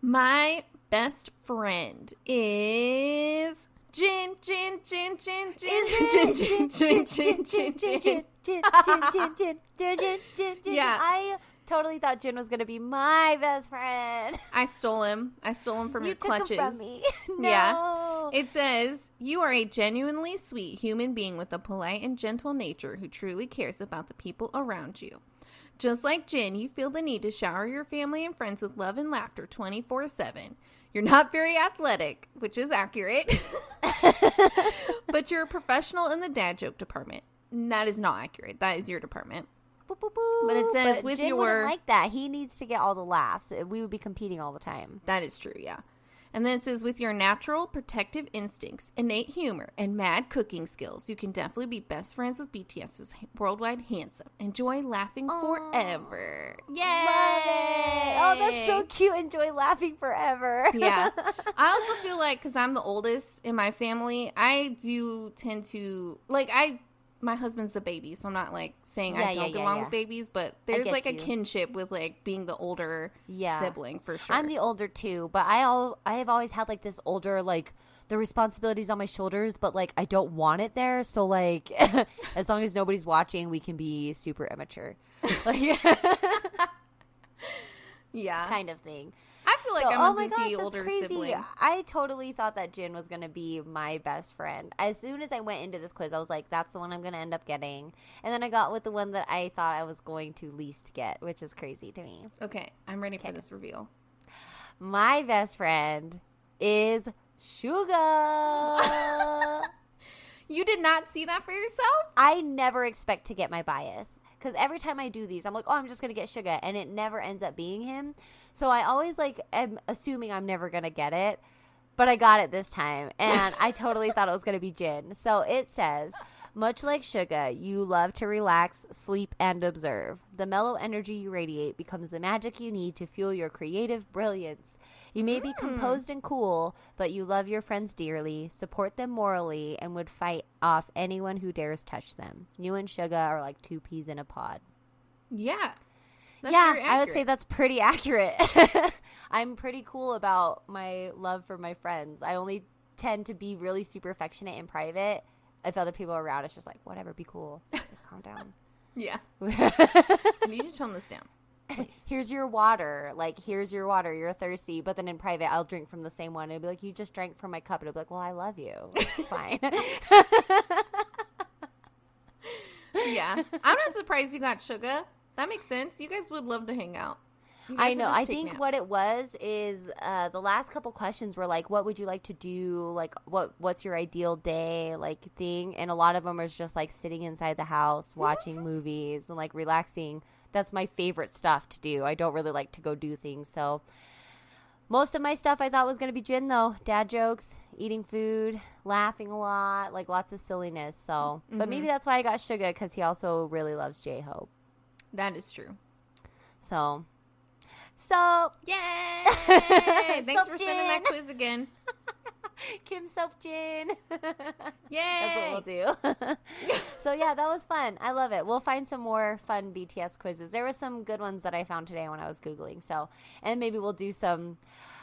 My best friend is Jin Jin Jin Jin Jin Jin Jin Jin Jin Jin Jin. Yeah. I totally thought Jin was gonna be my best friend. I stole him. I stole him from you your took him clutches. from me. Yeah. no. It says, You are a genuinely sweet human being with a polite and gentle nature who truly cares about the people around you. Just like Jin, you feel the need to shower your family and friends with love and laughter 24 7. You're not very athletic, which is accurate, but you're a professional in the dad joke department. That is not accurate. That is your department. Boo, boo, boo. But it says with Jin your- like that. He needs to get all the laughs. We would be competing all the time. That is true, yeah. And then it says, with your natural protective instincts, innate humor, and mad cooking skills, you can definitely be best friends with BTS's worldwide handsome. Enjoy laughing Aw. forever. Yay! Love it. Oh, that's so cute. Enjoy laughing forever. yeah. I also feel like because I'm the oldest in my family, I do tend to like I. My husband's the baby, so I'm not like saying Yeah, I don't yeah, get along yeah. with babies, but there's like a kinship with like being the older sibling for sure. I'm the older too, but I all I have always had like this older like the responsibilities on my shoulders, but like I don't want it there. So like as long as nobody's watching, we can be super immature, like yeah, kind of thing. I feel like So- I'm oh a my gosh, that's older crazy. sibling. I totally thought that Jin was gonna be my best friend. As soon as I went into this quiz, I was like, "That's the one I'm gonna end up getting." And then I got with the one that I thought I was going to least get, which is crazy to me. Okay, I'm ready for this reveal. My best friend is Suga. You did not see that for yourself? I never expect to get my bias because every time I do these, I'm like, oh, I'm just gonna get Suga, and it never ends up being him. So I always like am assuming I'm never gonna get it, but I got it this time, and I totally thought it was gonna be Jin. So it says. Much like Suga, you love to relax, sleep, and observe. The mellow energy you radiate becomes the magic you need to fuel your creative brilliance. You may be Mm. composed and cool, but you love your friends dearly, support them morally, and would fight off anyone who dares touch them. You and Suga are like two peas in a pod. Yeah. That's yeah, I would say that's pretty accurate. I'm pretty cool about my love for my friends. I only tend to be really super affectionate in private. If other people are around, it's just like, whatever, be cool. Like, calm down. Yeah. I need to tone this down. here's your water. Like, here's your water. You're thirsty. But then in private, I'll drink from the same one. It'll be like, you just drank from my cup. It'll be like, well, I love you. It's fine. Yeah. I'm not surprised you got sugar. That makes sense. You guys would love to hang out. I know. I think naps. what it was is uh, the last couple questions were like, "What would you like to do? Like, what what's your ideal day? Like thing?" And a lot of them was just like sitting inside the house, watching movies, and like relaxing. That's my favorite stuff to do. I don't really like to go do things, so most of my stuff I thought was gonna be Jin though. Dad jokes, eating food, laughing a lot, like lots of silliness. So, but maybe that's why I got Sugar because he also really loves J Hope. That is true. So, so Yay! Thanks for sending that quiz again. Kim Jin. Yay! That's what we'll do. so yeah, that was fun. I love it. We'll find some more fun BTS quizzes. There were some good ones that I found today when I was googling. So, and maybe we'll do some.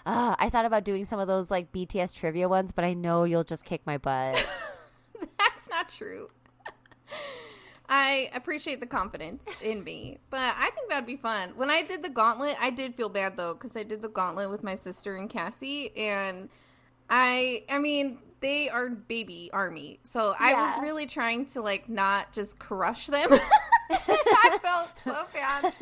Uh, I thought about doing some of those like BTS trivia ones, but I know you'll just kick my butt. That's not true. I appreciate the confidence in me, but I think that'd be fun. When I did the gauntlet, I did feel bad though because I did the gauntlet with my sister and Cassie, and I, I mean, they are baby army, so I was really trying to like not just crush them. I felt so bad.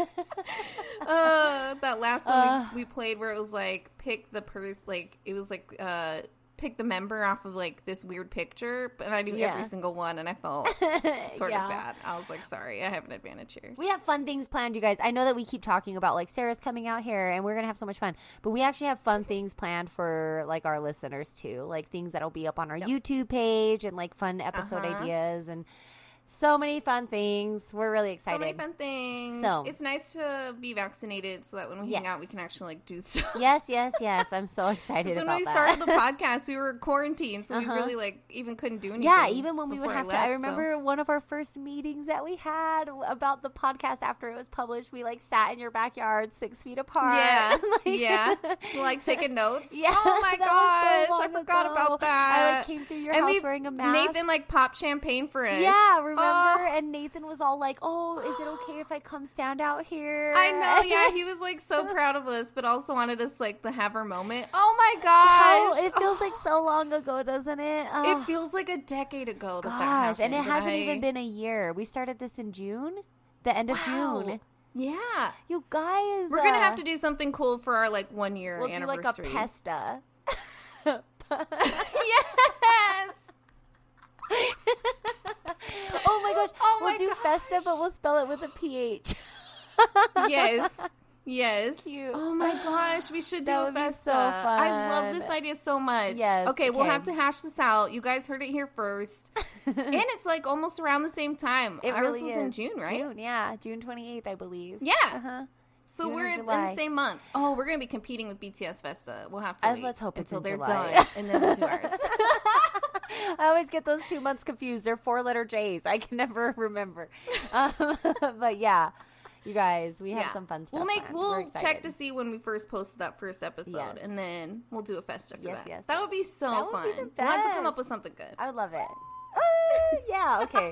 Uh, that last one Uh. we, we played where it was like pick the purse, like it was like uh pick the member off of like this weird picture, but I knew Yeah. every single one, and I felt sort Yeah. of bad. I was like, sorry, I have an advantage here. We have fun things planned, you guys. I know that we keep talking about like Sarah's coming out here and we're gonna have so much fun, but we actually have fun things planned for like our listeners too, like things that'll be up on our YouTube page and like fun episode Uh-huh. ideas and so many fun things. We're really excited. So many fun things. So- it's nice to be vaccinated so that when we hang out, we can actually like do stuff. yes, yes, yes. I'm so excited So when we that. started the podcast, we were quarantined, so we Uh-huh. really like even couldn't do anything. yeah, even when we would have to. I left, so- remember one of our first meetings that we had about the podcast after it was published. We like sat in your backyard, six feet apart. Yeah, Like- yeah, like taking notes. Yeah, oh my gosh, so I forgot ago. about that. I like came through your And house we- wearing a mask. Nathan like popped champagne for us. yeah, remember? Oh. And Nathan was all like, "Oh, is it okay if I come stand out here?" I know, yeah, he was like so proud of us, but also wanted us like to have our moment. Oh my gosh, How, it feels Oh. like so long ago, doesn't it? Oh, it feels like a decade ago that that gosh, happened. and it hasn't I- even been a year. We started this in June, the end of Wow. June. Yeah, You guys, we're gonna uh, have to do something cool for our like one year We'll do like a anniversary. festa. yes. oh my gosh. Oh we'll my do Festa, but we'll spell it with a PH. yes. Yes. Cute. Oh my gosh, we should do a festa. so I love this idea so much. Yes, Okay, we'll have to hash this out. You guys heard it here first. and it's like almost around the same time. It Ours really was is. in June, right? June, yeah. June 28th, I believe. Yeah. Uh-huh. So June we're in, the same month. Oh, we're gonna be competing with BTS Festa. We'll have to let's hope it's until they're July. done, and then we'll do ours. I always get those two months confused. They're four letter J's. I can never remember. Um, but yeah, you guys, we have Yeah. some fun stuff. We'll make we'll check to see when we first posted that first episode, Yes. and then we'll do a festa for Yes, that. yes, that would be so That would fun. be the We'll have to come up with something good. I would love it. Uh, yeah, okay.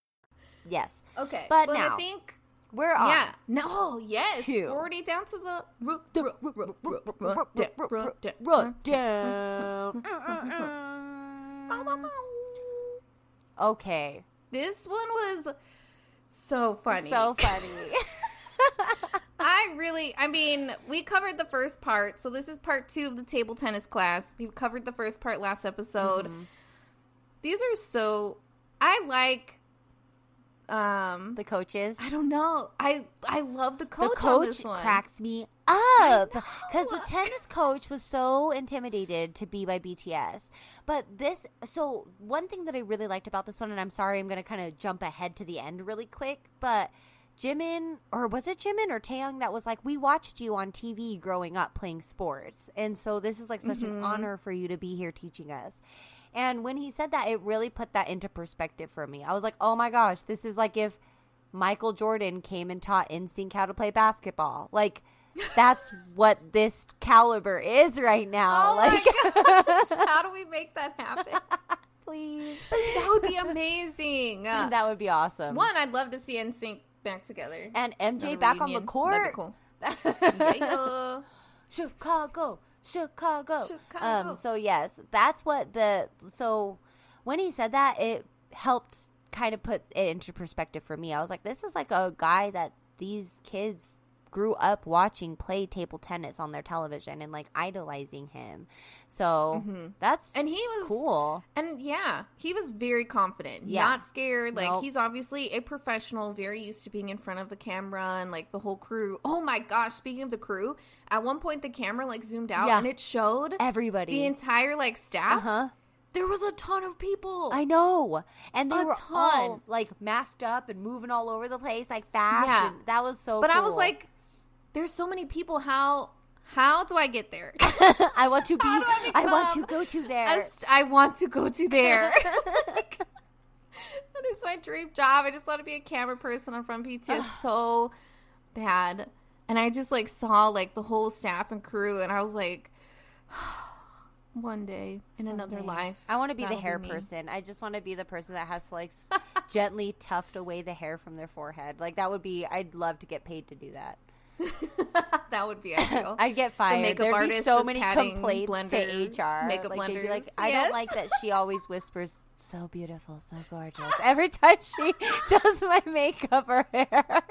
Yes. Okay, But I now- think We're on. yeah, no, yes, Two. we're already down to the Rundown. okay. This one was so funny. So funny. I really, I mean, we covered the first part, so this is part two of the table tennis class. We covered the first part last episode. Mm-hmm. These are so. I like. Um, The coaches. I don't know. I I love the coach. the on coach one. cracks me up because the tennis coach was so intimidated to be by BTS. But this, so one thing that I really liked about this one, and I'm sorry, I'm going to kind of jump ahead to the end really quick, but Jimin, or was it Jimin or Taehyung that was like, we watched you on TV growing up playing sports, and so this is like such Mm-hmm. an honor for you to be here teaching us. And when he said that, it really put that into perspective for me. I was like, oh my gosh, this is like if Michael Jordan came and taught NSYNC how to play basketball. Like, that's what this caliber is right now. Oh like, gosh! How do we make that happen? please. that would be amazing. That would be awesome. one, I'd love to see NSYNC back together. and MJ Another back on the court. That'd be cool. Yeah. Chicago, Chicago. Chicago. Um, so yes, that's what the so when he said that, it helped kind of put it into perspective for me. I was like, this is like a guy that these kids grew up watching play table tennis on their television and like idolizing him. So that's Mm-hmm. And he was- cool. And yeah, he was very confident, Yeah. not scared. Like Nope. he's obviously a professional, very used to being in front of a camera and like the whole crew. Oh my gosh! Speaking of the crew, at one point the camera like zoomed out Yeah. and it showed Everybody. the entire like staff. uh huh. There was a ton of people. I know. And they A were ton. all like masked up and moving all over the place like fast. Yeah. That was so but I was like, there's so many people. How how do I get there? I want to be I I, want to go to there. I st- I want to go to there. That is my dream job. I just want to be a camera person on Run BTS so bad. And I just like saw like the whole staff and crew, and I was like, one day in another life, I want to be the hair me. person. I just want to be the person that has to like gently tuft away the hair from their forehead. Like that would be I'd love to get paid to do that. that would be ideal. I'd get fired. makeup There'd be artist so just many complaints blender- to HR. makeup like, blenders. like, I Yes. don't like that she always whispers so beautiful, so gorgeous every time she does my makeup or hair.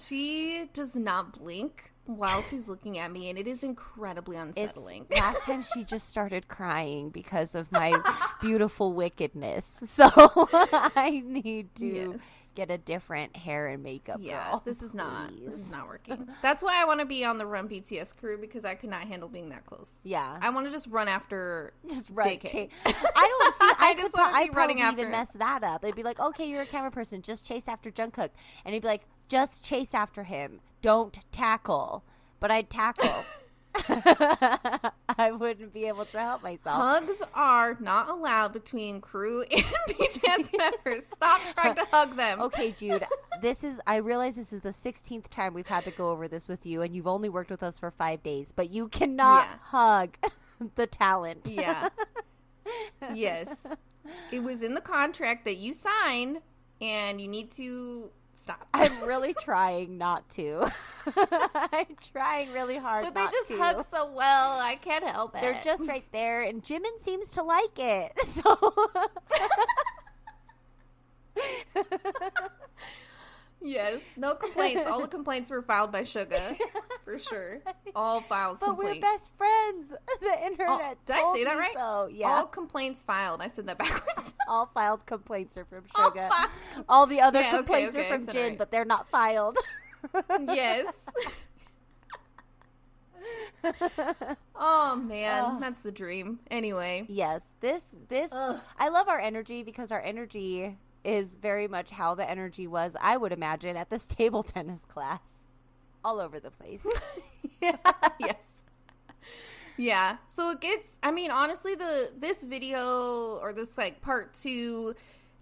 she does not blink while she's looking at me, and it is incredibly It's unsettling. last time she just started crying because of my beautiful wickedness. So I need to Yes. get a different hair and makeup Yeah, girl. this is not this is not working. That's why I want to be on the Run BTS crew because I could not handle being that close. Yeah. I want to just run after just right. I don't see. I, I could just pro- wanna be I'd probably running after even it. mess that up. They'd be like, "Okay, you're a camera person. Just chase after Jungkook," and he'd be like, "Just chase after him. Don't tackle." But I'd tackle. I wouldn't be able to help myself. Hugs are not allowed between crew and BTS members. Stop trying to hug them. Okay, Jude. This is. I realize this is the 16th time we've had to go over this with you, and you've only worked with us for five days, but you cannot Yeah. hug the talent. Yeah. yes. It was in the contract that you signed, and you need to stop. I'm really trying not to. I'm trying really hard. but they just to. hug so well. I can't help it. They're just right there, and Jimin seems to like it. So Yes, no complaints. All the complaints were filed by Suga, for sure. All files but we're best friends. The internet. Oh, did I say that right? So yeah, All complaints filed. I said that backwards. All filed complaints are from All fi- All the other Yeah, complaints okay, I are from Jin, right. but they're not filed. yes. oh man, that's the dream. Anyway, Yes, this this Ugh. I love our energy because our energy is very much how the energy was, I would imagine, at this table tennis class. All over the place. yes. Yeah. So it gets I mean honestly the this video or this like part 2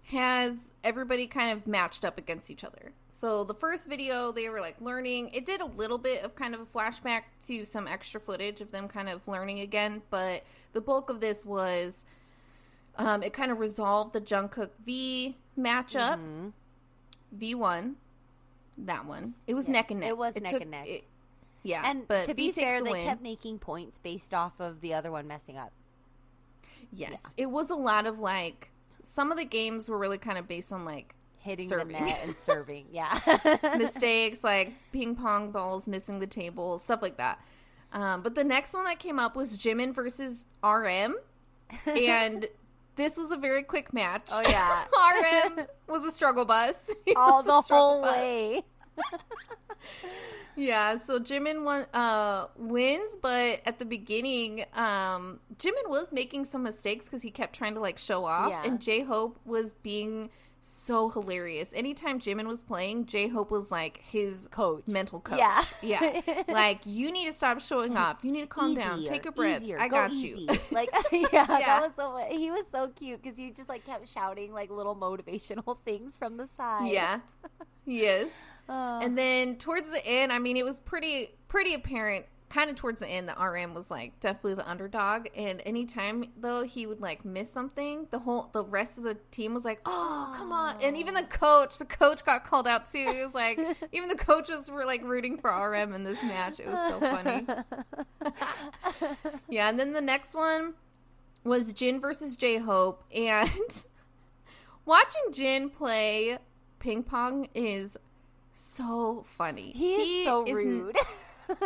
has everybody kind of matched up against each other. So the first video they were like learning. It did a little bit of kind of a flashback to some extra footage of them kind of learning again, but the bulk of this was um, it kind of resolved the Jungkook V matchup. V one, that one. It was Mm-hmm. Yes, neck and neck. it was neck took- and neck. it- yeah, And but to be takes fair, the they kept making points based off of the other one messing up. Yes, it was a lot of like some of the games were really kind of based on like hitting serving. the net and serving. Yeah. mistakes like ping pong balls missing the table, stuff like that. Um, but the next one that came up was Jimin versus RM, and this was a very quick match. Oh, yeah. RM was a struggle bus He All the whole bus. way. Yeah, so Jimin won, uh, wins, but at the beginning, um, Jimin was making some mistakes because he kept trying to like show off, Yeah. and J Hope was being so hilarious. Anytime Jimin was playing, J Hope was like his Coach. mental coach. Yeah. yeah. Like you need to stop showing off. You need to calm down. Take a breath. easier, I go got easy. you. Like, yeah, Yeah. that was so. He was so cute because he just like kept shouting like little motivational things from the side. Yeah. Yes. Uh, And then towards the end, I mean, it was pretty pretty apparent. Kind of towards the end, the RM was like definitely the underdog. And anytime though he would like miss something, the whole the rest of the team was like, "Oh, come on!" And even the coach, the coach got called out too. It was like even the coaches were like rooting for RM in this match. It was so funny. yeah, and then the next one was Jin versus J Hope, and watching Jin play ping pong is so funny. he is so is- rude.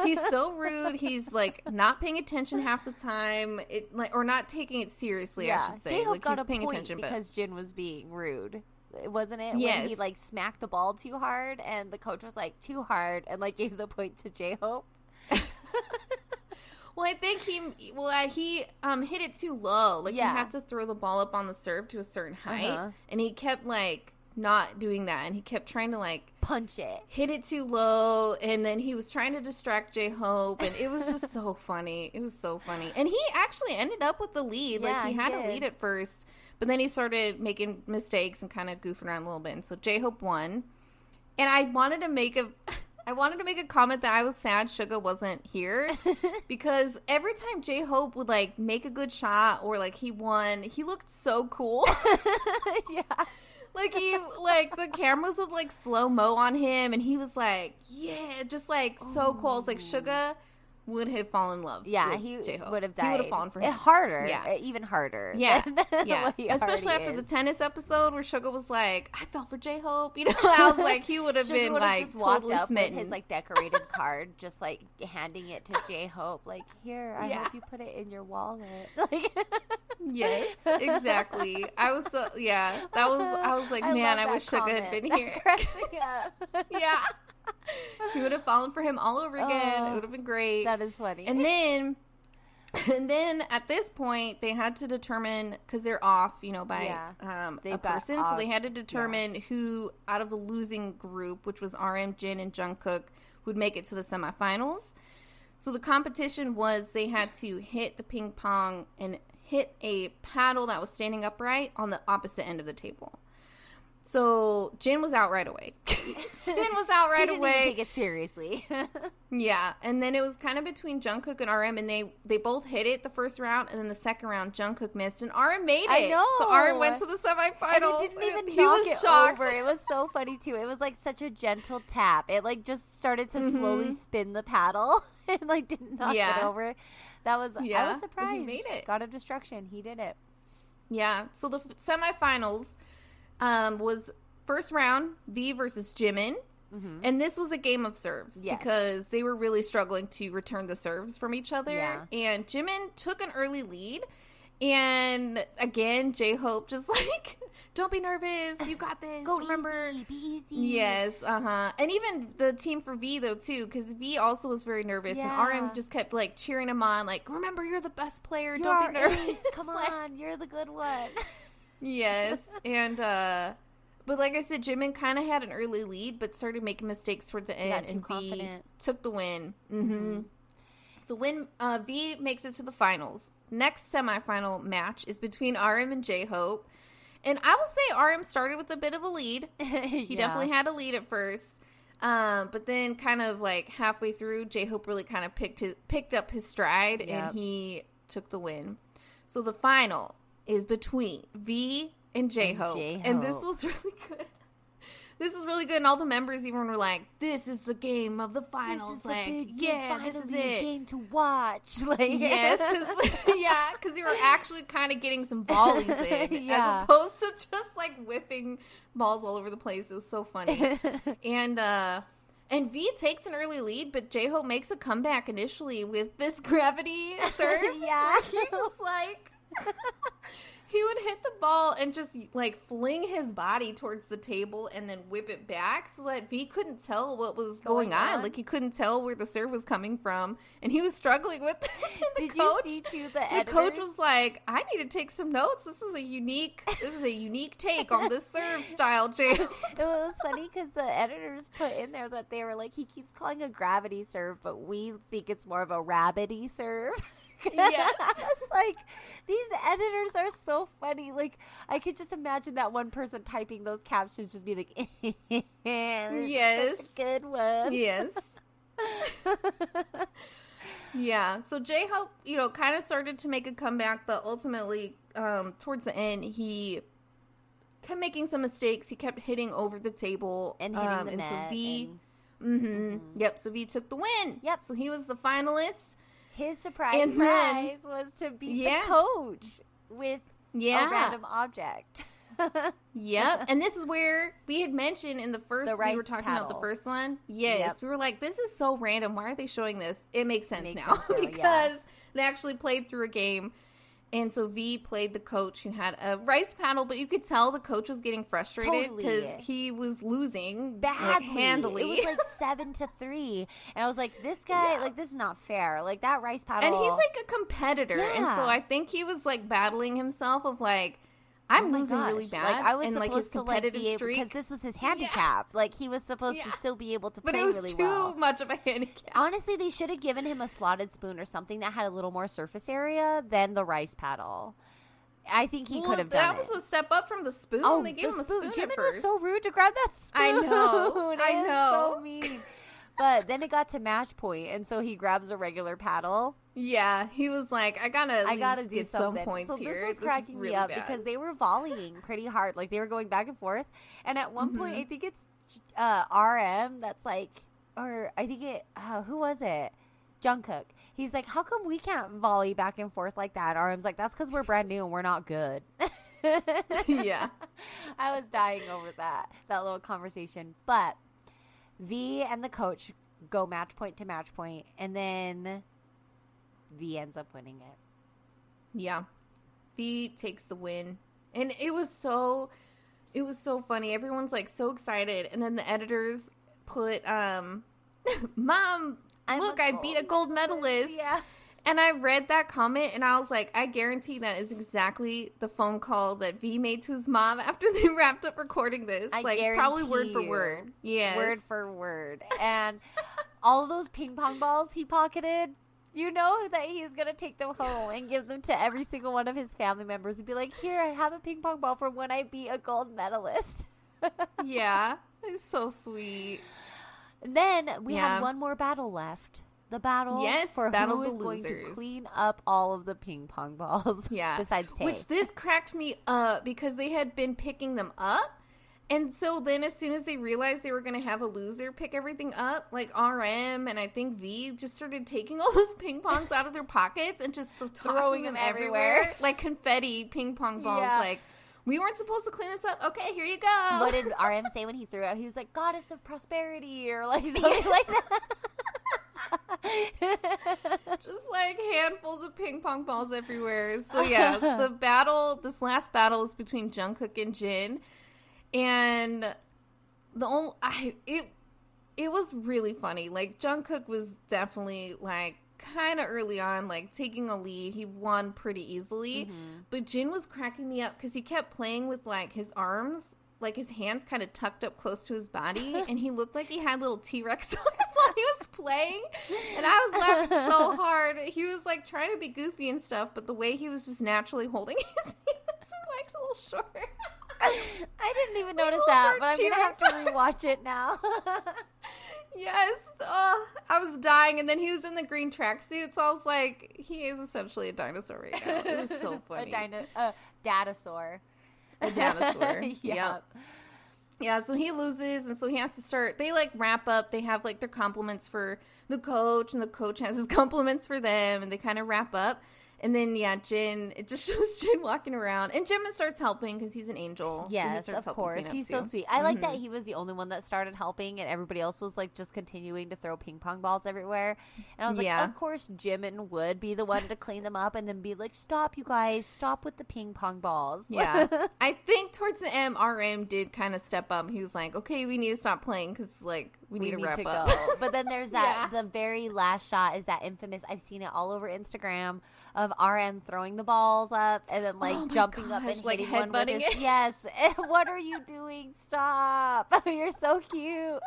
He's so rude. He's like not paying attention half the time, it like or not taking it seriously. I should say. J-Hope like got he's a paying point attention, because Jin was being rude. Wasn't it when he like smacked the ball too hard and the coach was like too hard and like gave the point to J Hope? well, I think he well uh, he um hit it too low. Like Yeah. you have to throw the ball up on the serve to a certain height, Uh-huh. and he kept like not doing that, and he kept trying to like Punch it. hit it too low and then he was trying to distract J Hope and it was just so funny. It was so funny. And he actually ended up with the lead. Yeah, like he he had a lead at first, but then he started making mistakes and kind of goofing around a little bit. And so J Hope won. And I wanted to make a I wanted to make a comment that I was sad Sugar wasn't here because every time J Hope would like make a good shot or like he won, he looked so cool. yeah. Like he like the cameras would like slow mo on him and he was like, Yeah, just like so cool. It's like sugar would have fallen in love. Yeah, he J-Hope. would have died. He would have fallen for Eh, him. harder. Yeah. eh, even harder. Yeah, yeah. Especially after the tennis episode where Sugar was like, "I fell for J Hope," you know. I was like, he would have been like totally up smitten. with his like decorated card, just like handing it to J Hope. Like, here, I Yeah. hope you put it in your wallet. Like, yes, exactly. I was so yeah. That was I was like, I man, I wish Sugar had been here. cracks me up. yeah, he would have fallen for him all over again. Oh, it would have been great. that is funny. And then, and then at this point, they had to determine because they're off, you know, by Yeah. um, a person. So they had to determine who out of the losing group, which was RM, Jin, and Jungkook, would make it to the semifinals. So the competition was they had to hit the ping pong and hit a paddle that was standing upright on the opposite end of the table. So Jin was out right away. Jin was out he right away. take it seriously. Yeah, and then it was kind of between Jungkook and RM, and they they both hit it the first round, and then the second round Jungkook missed, and RM made it. I know. So RM went to the semifinals. and it didn't even he knock was it shocked. over. It was so funny too. It was like such a gentle tap. It like just started to slowly spin the paddle and like didn't knock it Mm-hmm. Yeah. over. That was I was surprised. he made it. God of destruction. He did it. Yeah. So the f- semifinals um, was first round V versus Jimin. And this was a game of serves Mm-hmm. Yes. because they were really struggling to return the serves from each other. Yeah. And Jimin took an early lead. And again, J Hope just like, don't be nervous. You got this. Go remember, easy, be easy. Yes, uh huh. And even the team for V though too, because V also was very nervous, Yeah. and RM just kept like cheering him on, like, "Remember, you're the best player. You're Don't be nervous." ace. Come Like, on, you're the good one. yes, and uh, but like I said, Jimin kind of had an early lead, but started making mistakes toward the end, and V took the win. Mm-hmm. So when uh, V makes it to the finals, next semifinal match is between RM and J Hope. And I will say RM started with a bit of a lead. He definitely had a lead at first. Um, but then kind of like halfway through, J Hope really kind of picked his, picked up his stride Yep. and he took the win. So the final is between V and J Hope. J-Hope. And this was really good. This is really good. And all the members even were like, this is the game of the finals. like, yeah, this is it. game to watch. Like, Yes, because yeah, because you were actually kind of getting some volleys in, Yeah. as opposed to just like whipping balls all over the place. It was so funny, and uh, and V takes an early lead, but J Hope makes a comeback initially with this gravity serve. Yeah. he was like. He would hit the ball and just like fling his body towards the table and then whip it back so that V couldn't tell what was going, Going on. on. Like he couldn't tell where the serve was coming from, and he was struggling with it. the Did coach, you see too the the coach was like, "I need to take some notes. This is a unique, this is a unique take on this serve style, Jay." it was funny because the editors put in there that they were like, he keeps calling a gravity serve, but we think it's more of a rabbity serve. Yes. Like these editors are so funny. Like I could just imagine that one person typing those captions just be like, "Yes, good one." yes. yeah. So J Hope, you know, kind of started to make a comeback, but ultimately, um, towards the end, he kept making some mistakes. He kept hitting over the table and hitting um, the and net. so V. and hmm Yep. So V took the win. Yep. So he was the finalist. His surprise And then- was to beat Yeah. the coach with Yeah. a random object. Yep. and this is where we had mentioned in the first The we were talking about the first one. Yes. Yep. We were like, this is so random. Why are they showing this? It makes sense Makes now sense yeah. because they actually played through a game. And so V played the coach who had a rice paddle, but you could tell the coach was getting frustrated Totally. because he was losing badly. like, handily. It was like seven to three, and I was like, "This guy, Yeah. like, this is not fair. Like that rice paddle." and he's like a competitor, and so I think he was like battling himself of like, I'm Oh losing really bad, Like I was and supposed like his to like competitive be able streak. because this was his handicap. Like he was supposed to still be able to but play it was really too well. much of a handicap. Honestly, they should have given him a slotted spoon or something that had a little more surface area than the rice paddle. I think he Well, could have done that it. was a step up from the spoon. Oh, they gave the him a spoon. spoon Jimin was so rude to grab that spoon. I know. I know. So mean. But then it got to match point, and so he grabs a regular paddle. Yeah, he was like, I gotta, I gotta do get something. some points so here. this was is cracking really me up bad. because they were volleying pretty hard. Like they were going back and forth. And at one point, Mm-hmm. I think it's uh, RM that's like, or I think it. Uh, who was it? Jungkook. He's like, how come we can't volley back and forth like that? RM's like, that's because we're brand new and we're not good. yeah, I was dying over that that little conversation. But V and the coach go match point to match point, and then V ends up winning it. yeah. V takes the win, and it was so, it was so funny. Everyone's like so excited, and then the editors put, um, "Mom, I'm look, I beat a gold medalist." Yeah. And I read that comment and I was like, I guarantee that is exactly the phone call that V made to his mom after they wrapped up recording this. I like probably word for word. Yes. Word for word. And all those ping pong balls he pocketed, you know that he's going to take them home and give them to every single one of his family members and be like, here, I have a ping pong ball from when I beat a gold medalist. yeah. It's so sweet. And then we Yeah. had one more battle left. The battle Yes, for Battle who is the going to clean up all of the ping pong balls. Yeah. Besides Tay. Which this cracked me up because they had been picking them up. And so then as soon as they realized they were going to have a loser pick everything up, like RM and I think V just started taking all those ping pongs out of their pockets and just Throwing them them everywhere. everywhere. Like confetti ping pong balls. Yeah. Like, we weren't supposed to clean this up. Okay, here you go. what did RM say when he threw it out? He was like, Goddess of Prosperity, or like something like that. just like handfuls of ping pong balls everywhere. So yeah, the battle, this last battle was between Jungkook and Jin, and the only I it it was really funny. Like Jungkook was definitely like kind of early on, like taking a lead. He won pretty easily, mm-hmm. but Jin was cracking me up because he kept playing with like his arms. Like his hands kind of tucked up close to his body, and he looked like he had little T Rex arms while he was playing. And I was laughing so hard. He was like trying to be goofy and stuff, but the way he was just naturally holding his hands were like a little short. I didn't even Like notice that, but I'm gonna have to rewatch it now. yes, oh, I was dying, and then he was in the green tracksuit, so I was like, he is essentially a dinosaur right now. It was so a funny. dino- a dinosaur. A dinosaur. yeah. Yep. Yeah, so he loses, and so he has to start. They like wrap up. They have like their compliments for the coach, and the coach has his compliments for them, and they kind of wrap up. And then yeah, Jin. It just shows Jin walking around, and Jimin starts helping because he's an angel. so he Yes, starts of course. He's too. so sweet. I like that mm-hmm. he was the only one that started helping, and everybody else was like just continuing to throw ping pong balls everywhere. And I was like, Yeah. of course, Jimin would be the one to clean them up, and then be like, "Stop, you guys! Stop with the ping pong balls." Yeah, I think towards the end, RM did kind of step up. He was like, "Okay, we need to stop playing because like we, we need, need to wrap to up." go. But then there's that Yeah. the very last shot is that infamous. I've seen it all over Instagram of RM throwing the balls up and then like Oh jumping up and like hitting one with his it. yes. what are you doing? Stop! You're so cute.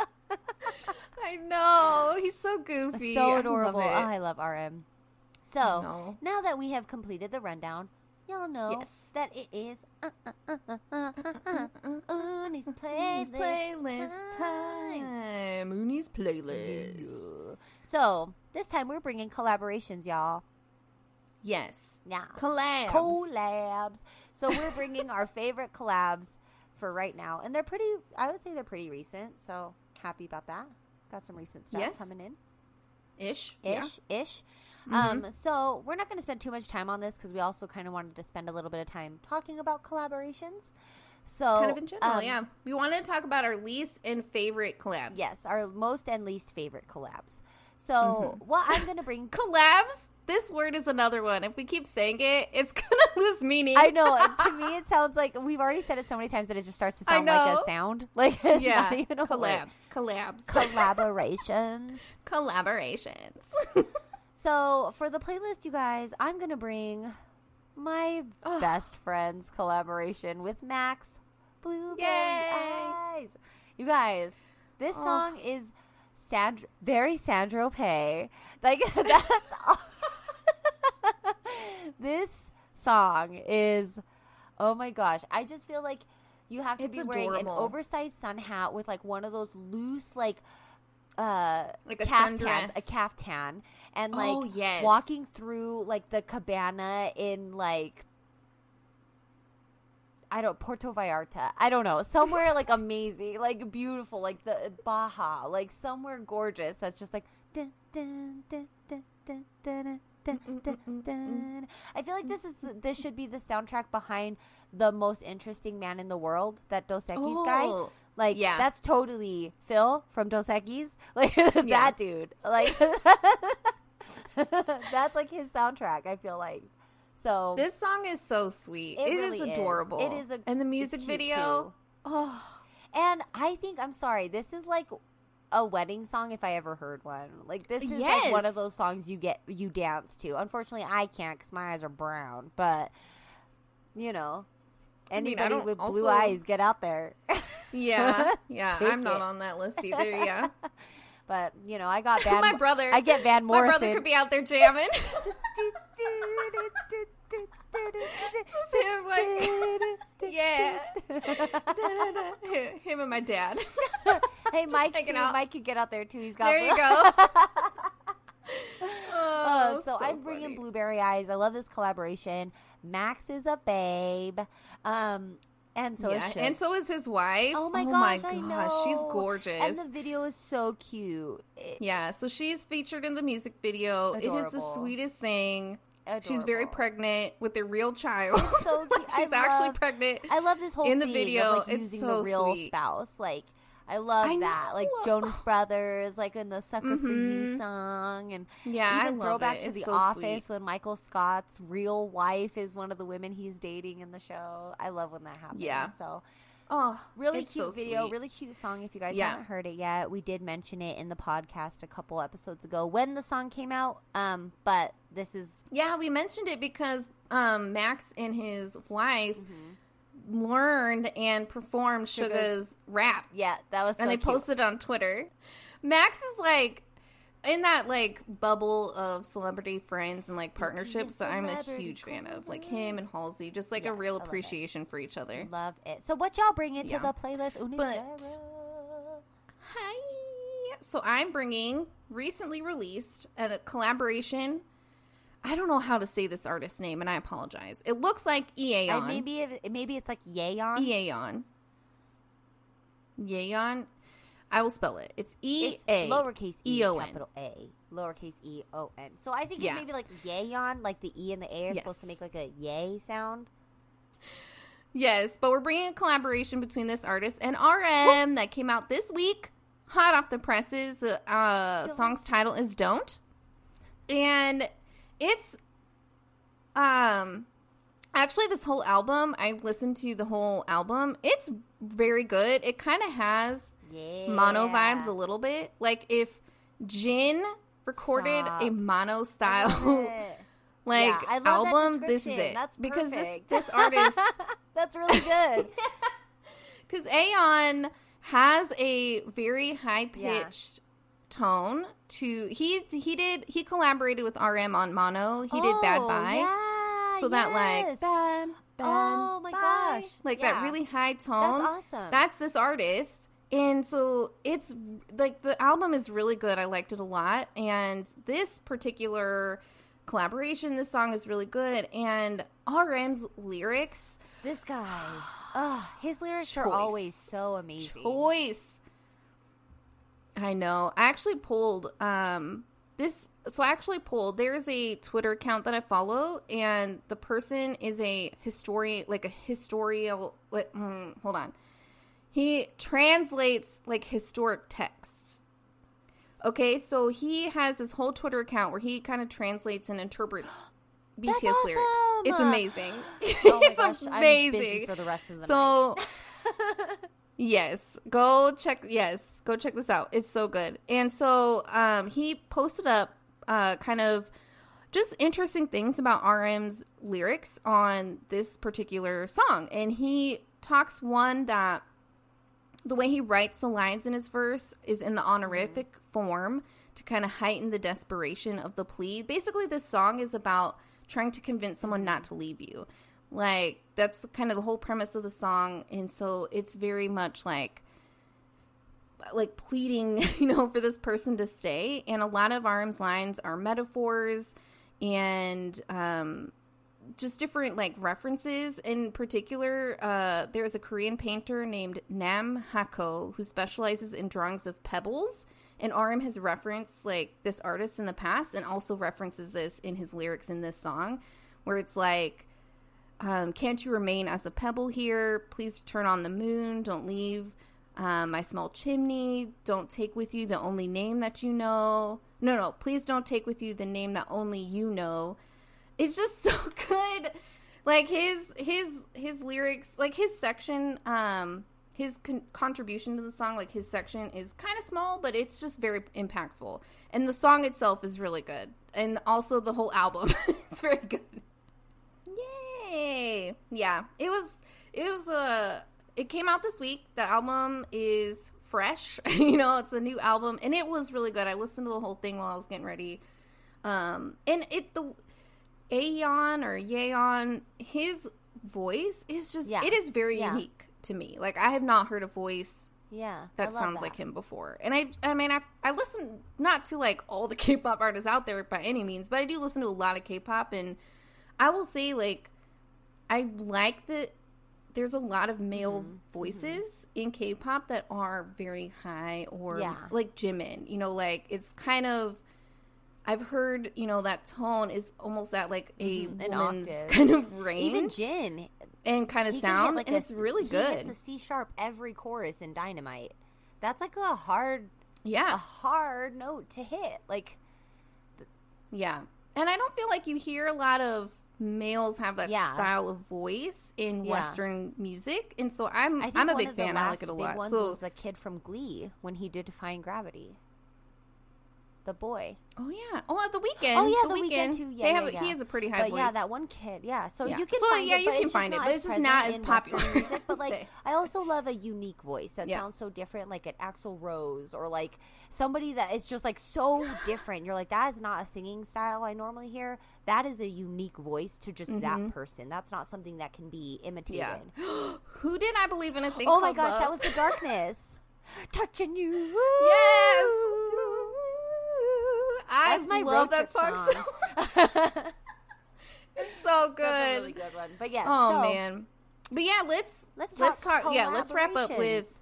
I know he's so goofy, so love adorable. it. Oh, I love RM. So now that we have completed the rundown, y'all know Yes. that it is uh, uh, uh, Uni's playlist, playlist time. time. Mooney's playlist. So this time we're bringing collaborations, y'all. Yes. Yeah, Collabs. collabs. So we're bringing our favorite collabs for right now, and they're pretty. I would say they're pretty recent. So happy about that. Got some recent stuff Yes. coming in. Ish. ish ish Mm-hmm. um so we're not going to spend too much time on this because we also kind of wanted to spend a little bit of time talking about collaborations so Kind of in general, um, yeah. We wanted to talk about our least and favorite collabs. yes our most and least favorite collabs so Mm-hmm. what i'm going to bring Collabs? This word is another one. If we keep saying it, it's going to lose meaning. I know. to me, it sounds like we've already said it so many times that it just starts to sound like a sound. Like it's yeah. not even a word. collabs. Collabs. Collaborations. Collaborations. So for the playlist, you guys, I'm gonna bring my best friends collaboration with Max Blueberry Yay! Eyes. You guys, this Oh. song is Sandra, very Saint-Tropez. Like that's all. This song is. Oh my gosh! I just feel like you have to It's be wearing an oversized sun hat with like one of those loose like uh Like a caftans, sundress. a caftan, and like Oh, yes. walking through like the cabana in like I don't Puerto Vallarta. I don't know somewhere like amazing, like beautiful, like the Baja, like somewhere gorgeous. That's just like. Dun, dun, dun, dun, mm, mm, dun, dun, dun, dun, dun, dun. I feel like mm, this is the, this should be the soundtrack behind the most interesting man in the world, that Dos Equis guy. Oh, Like, yeah. that's totally Phil from Dos Equis. Like, Yeah. that dude. Like, that's like his soundtrack, I feel like. So, This song is so sweet. It it really is is. adorable. It is a- and the music video. too. Oh, and I think, I'm sorry, this is like a wedding song if I ever heard one. Like, this is like one of those songs you get, you dance to. Unfortunately, I can't because my eyes are brown, but, you know. I mean, I Anybody with blue eyes, get out there. yeah, yeah. I'm not on that list either. Yeah, but you know, I got Van. my brother. I get Van Morrison. my brother could be out there jamming. Just him, like, yeah. him and my dad. hey, Mike, too. out. Mike could get out there too. He's got. there you go. Uh, oh, so, I'm bringing funny. Blueberry Eyes. I love this collaboration. Max is a babe, um, and so yeah, and so is his wife. Oh my gosh, I she's gorgeous. And the video is so cute. It- yeah, so she's featured in the music video. It is the sweetest thing. She's very pregnant with a real child. so cute. I she's actually love- pregnant. I love this whole in the video, of like it's using so the real sweet. spouse. Like I love I that. Like. Jonas Brothers, like in the "Sucker for You" Mhm. song, and Yeah, I even love throwback it. to It's The so Office sweet. when Michael Scott's real wife is one of the women he's dating in the show. I love when that happens. Yeah. So Oh, really cute so video, sweet. really cute song. If you guys Yeah. haven't heard it yet, we did mention it in the podcast a couple episodes ago when the song came out. Um, but this is Yeah, we mentioned it because um, Max and his wife Mm-hmm. learned and performed Sugar's, Suga's rap, yeah, that was so and they cute. posted on Twitter. Max is like in that like bubble of celebrity friends and like partnerships that I'm a huge fan of, like him and Halsey, just like Yes, a real it. appreciation for each other. Love it. So what y'all bring into Yeah. the playlist? Uni But-? Hi. So I'm bringing recently released a collaboration. I don't know how to say this artist's name, and I apologize. It looks like And Eaon. maybe it, maybe it's like Yayon. Eaon. Yeon. I will spell it. It's E A lowercase e, O N. capital A, lowercase e o n. So I think Yeah. it's maybe like yayon, like the e and the a are supposed to make like a yay sound. Yes, but we're bringing a collaboration between this artist and RM that came out this week, hot off the presses. Uh, song's title is "Don't," and it's um actually this whole album. I listened to the whole album. It's very good. It kind of has Yeah, mono vibes a little bit, like if Jin recorded Stop. a mono style like Yeah, I love that album. This is it That's because this this artist. That's really good. Because Aeon has a very high pitched tone. To he he did he collaborated with RM on Mono. He did Bad Oh, Bye. Yeah, so that like yes. bad, bad Oh my bye. gosh. like Yeah. that really high tone. That's awesome. That's this artist. And so it's like the album is really good. I liked it a lot. And this particular collaboration, this song is really good. And RM's lyrics, this guy. Oh, his lyrics are always so amazing. choice. I know. I actually pulled um this so I actually pulled there's a Twitter account that I follow and the person is a historian like a historical like, mm, hold on. He translates like historic texts. Okay, so he has this whole Twitter account where he kind of translates and interprets BTS That's lyrics. It's amazing. Oh it's gosh, amazing. busy for the rest of the night. So yes, go check yes, go check this out. It's so good. And so um he posted up uh kind of just interesting things about RM's lyrics on this particular song. And he talks one that the way he writes the lines in his verse is in the honorific form to kind of heighten the desperation of the plea. Basically, this song is about trying to convince someone not to leave you. Like, that's kind of the whole premise of the song. And so it's very much like, like pleading, you know, for this person to stay. And a lot of RM's lines are metaphors and um, just different like references. In particular, uh, there's a Korean painter named Nam Hako who specializes in drawings of pebbles. And RM has referenced like this artist in the past and also references this in his lyrics in this song, where it's like, um, can't you remain as a pebble here? Please turn on the moon. Don't leave um, my small chimney. Don't take with you the only name that you know. No, no, please don't take with you the name that only you know. It's just so good. Like his his his lyrics, like his section, um, his con- contribution to the song, like his section is kind of small, but it's just very impactful. And the song itself is really good, and also the whole album is very good. Yay! Yeah, it was. It was Uh, it came out this week. The album is fresh. you know, it's a new album, and it was really good. I listened to the whole thing while I was getting ready. Um, and it the Aeon or Yeon, his voice is just Yeah. it is very Yeah. unique to me. Like I have not heard a voice yeah, that sounds like him before. And I I mean I I listen not to like all the K-pop artists out there by any means, but I do listen to a lot of K-pop and I will say like I like that there's a lot of male Mm-hmm. voices in K-pop that are very high or Yeah. like Jimin, you know, like it's kind of I've heard, you know, that tone is almost that like a Mhm, woman's octave. kind of range Even Jin, and kind of sound, like, and a it's really good. hits a C sharp every chorus in Dynamite. That's like a hard, a yeah, hard note to hit. Like, yeah. And I don't feel like you hear a lot of males have that Yeah. style of voice in Yeah. Western music, and so I'm I I'm a big fan. I like it a lot. Ones So was the kid from Glee when he did Defying Gravity. The boy. oh yeah, oh at the Weeknd. Oh yeah, the, the, Weeknd, too. Yeah, they have a- yeah. he has a pretty high but voice. yeah, that one kid. Yeah, so Yeah. you can So, find yeah, it, you can find it, but it's just not as popular, music. But like. I also love a unique voice that Yeah. sounds so different, like an Axl Rose or like somebody that is just like so different. You're like, that is not a singing style I normally hear. That is a unique voice to just that mm-hmm. person. That's not something that can be imitated. Yeah. Who did I believe in a thing? Oh my gosh, that was the darkness. Touching you. Yes. I That's my love that trip song. It's so good. That's a really good one. But yeah, Oh so man. But yeah, let's let's let's talk talk. Yeah, let's wrap up with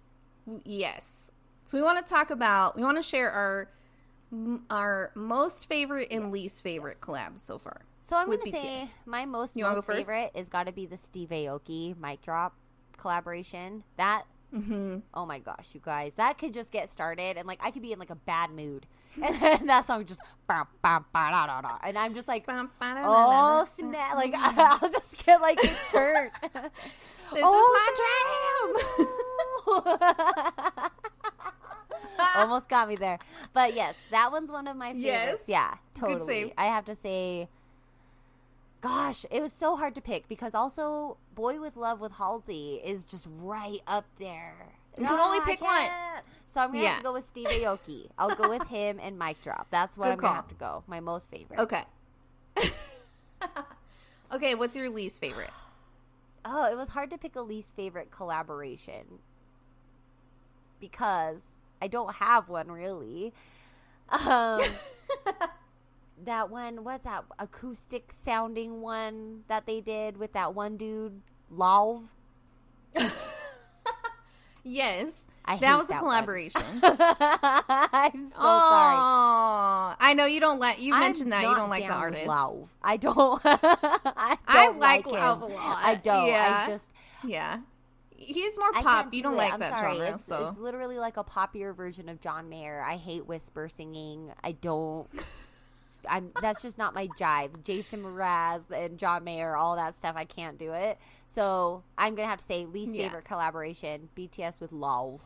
Yes. So we want to talk about. We want to share our our most favorite and least favorite collabs so far. So I'm with gonna say my most most favorite is got to be the Steve Aoki mic drop collaboration. That Mm-hmm. oh my gosh, you guys, that could just get started and like I could be in like a bad mood, and then that song just bam, bam, ba, da, da, da, and I'm just like. Oh snap! Like I'll just get like turned. This Oh, is my jam. Almost got me there, but yes, that one's one of my favorites. Yes. Yeah, totally. I have to say, gosh, it was so hard to pick because also "Boy with Luv" with Halsey is just right up there. You can only pick one. So I'm gonna have to go with Steve Aoki. I'll go with him and Mic Drop. That's what Good I'm gonna have to go. My most favorite. Okay. okay, what's your least favorite? Oh, it was hard to pick a least favorite collaboration because I don't have one really. Um, that one, what's that acoustic sounding one that they did with that one dude, Lauv? Yes. I that was a that one. collaboration. I'm so oh, sorry. I know you don't like. You I'm mentioned that you don't like the artist. Lauv. I don't. I, I don't like him. Lauv a lot. I don't. Yeah. I just Yeah, he's more pop. can't You do don't it. like I'm that sorry. genre, It's, so it's literally like a poppier version of John Mayer. I hate whisper singing. I don't. I'm. That's just not my jive. Jason Mraz and John Mayer, all that stuff. I can't do it. So I'm gonna have to say least Yeah. favorite collaboration: BTS with Lauv.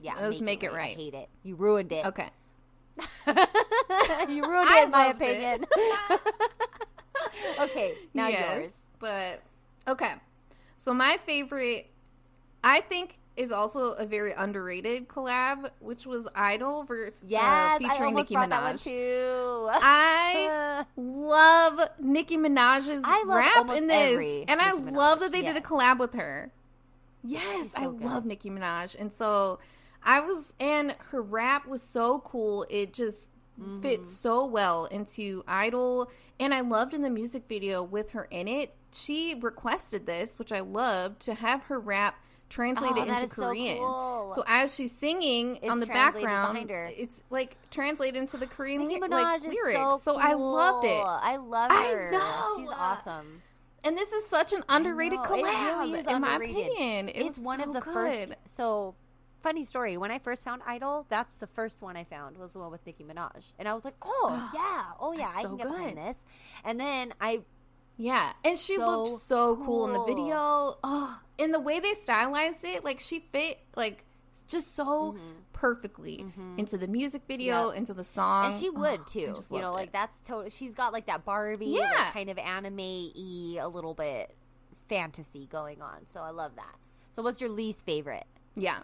Yeah, Let's make it I right. hate it. You ruined it. okay. you ruined I it, in my opinion. okay, now yours. But okay. So my favorite I think is also a very underrated collab, which was Idol versus Yes, uh, featuring Nicki brought that one Minaj. too. I love Nicki Minaj's I love rap in this, and I Nicki love that they did a collab with her. Yes, so I good. love Nicki Minaj, and so I was, and her rap was so cool. It just Mm-hmm. fits so well into Idol, and I loved in the music video with her in it. She requested this, which I loved, to have her rap translated Oh, that into is so Korean. cool. So as she's singing It's on the background, her. it's like translated into the Korean Minaj like, lyrics. so, I loved it. cool. I love I know. She's awesome. And this is such an underrated collab, It really in my opinion. It it's one so of the good. first. So, funny story. When I first found Idol, that's the first one I found was the one with Nicki Minaj, and I was like, "Oh yeah, oh yeah, That's I so can get behind this." And then I Yeah, and she So looked so cool. in the video. Oh, and the way they stylized it, like she fit like just so perfectly into the music video, Mm-hmm. Yep. into the song. and she Oh, would I too. You know, loved like that's total. She's got like that Barbie, Yeah. kind of anime y, a little bit fantasy going on. So I love that. So, what's your least favorite? Yeah.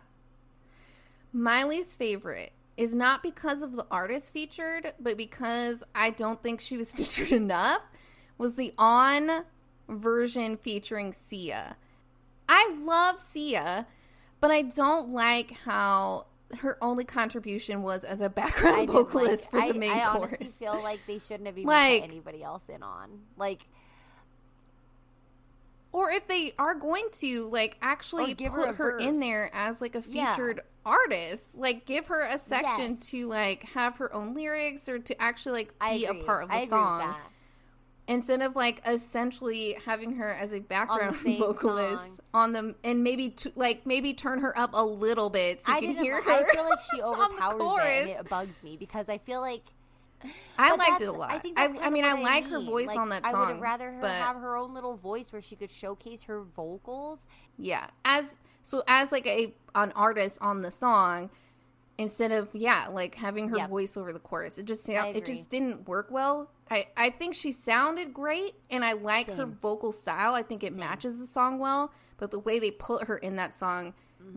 My least favorite is not because of the artist featured, but because I don't think she was featured enough, was the on version featuring Sia. I love Sia, but I don't like how her only contribution was as a background didn't vocalist like- for the main I, I chorus. honestly feel like they shouldn't have even Like- put anybody else in on. Like, or if they are going to like actually give put her her, in there as like a Yeah. featured artist like give her a section Yes. to like have her own lyrics or to actually like I be a part of the I song. Instead of like essentially having her as a background same vocalist song. on them and maybe to, like maybe turn her up a little bit so you I can hear her I feel like she overpowers it, and it bugs me because I feel like I But liked it a lot. I, think I, that's mean, I what like her voice Like, on that song. I would rather her but have her own little voice where she could showcase her vocals. Yeah, as so as like a an artist on the song, instead of yeah, like having her Yep. voice over the chorus. It just it just didn't work well. I I think she sounded great, and I like her vocal style. I think it matches the song well, but the way they put her in that song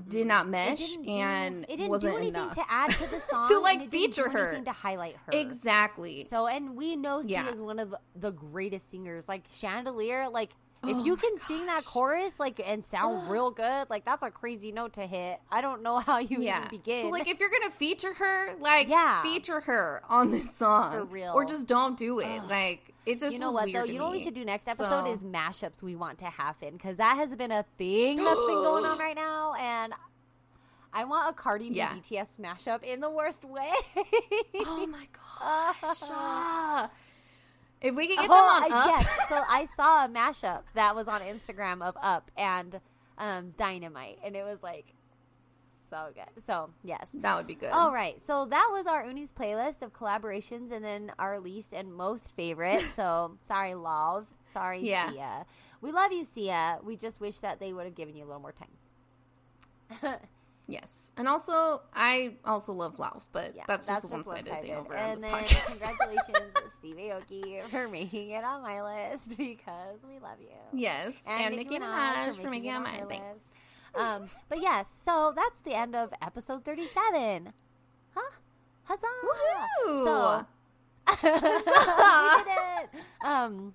did not Mm-hmm. It mesh didn't do, and it didn't wasn't do anything enough to add to the song To, like, and it didn't do feature her. to highlight her. exactly. So, and we know she Yeah. is one of the greatest singers. Like Chandelier, like if Oh you my can sing that chorus, like and sound real good, like that's a crazy note to hit. I don't know how you yeah. even begin. So like if you're gonna feature her, like Yeah. feature her on this song. For real. Or just don't do it. Like it just you know what though? You know what we should do next episode So- is mashups we want to happen because that has been a thing that's been going on right now, and I want a Cardi B Yeah. BTS mashup in the worst way. Oh my gosh. Ah. If we could get Oh, them on I- up. yes. So I saw a mashup that was on Instagram of Up and um, Dynamite, and it was like so good. So yes. That would be good. All right, so that was our Uni's playlist of collaborations, and then our least and most favorite. So sorry, Lauv. Sorry, Yeah. Sia. We love you, Sia. We just wish that they would have given you a little more time. Yes. And also, I also love Lauv, but Yeah, that's, just a one sided thing over on this then podcast. congratulations, Steve Aoki, for making it on my list because we love you. yes. And, Nicki Minaj, for making it on my your thanks. list. Um, but yes, so that's the end of episode 37. Huh? Huzzah! Woohoo! So, we did it. Um,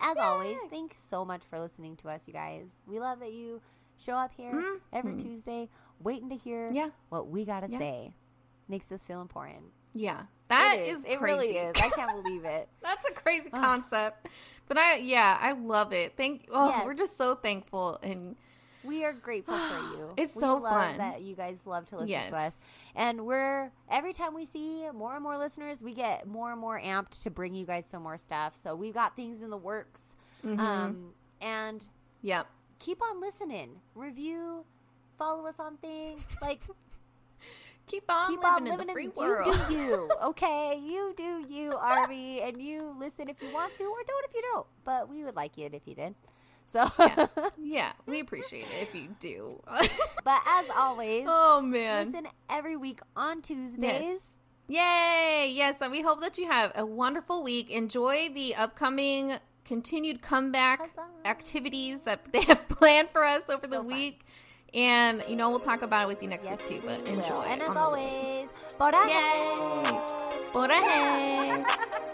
as always, thanks so much for listening to us, you guys. We love that you show up here every Tuesday, waiting to hear. Yeah. what we got to Yeah. say. Makes us feel important. Yeah. that It is, It crazy. really is. I can't believe it. That's a crazy concept. But I, yeah, I love it. Thank. Oh, Yes. we're just so thankful, and We are grateful for you. It's We so love fun. that you guys love to listen Yes. to us. And we're every time we see more and more listeners, we get more and more amped to bring you guys some more stuff. So we've got things in the works. Mm-hmm. Um, and yep. keep on listening. Review, follow us on things. Like Keep on keep living on in living the free in world. You do you, okay? You do you, ARMY, and you listen if you want to, or don't if you don't. But we would like it if you did. So, yeah, we appreciate it if you do. but as always, oh man. listen every week on Tuesdays. Yes. Yay! Yes, and we hope that you have a wonderful week. Enjoy the upcoming continued comeback Huzzah. activities that they have planned for us over the So fun. And you know, we'll talk about it with you next Yes, week too. But we will. enjoy. And as always, por ahí. Yay! Por ahí.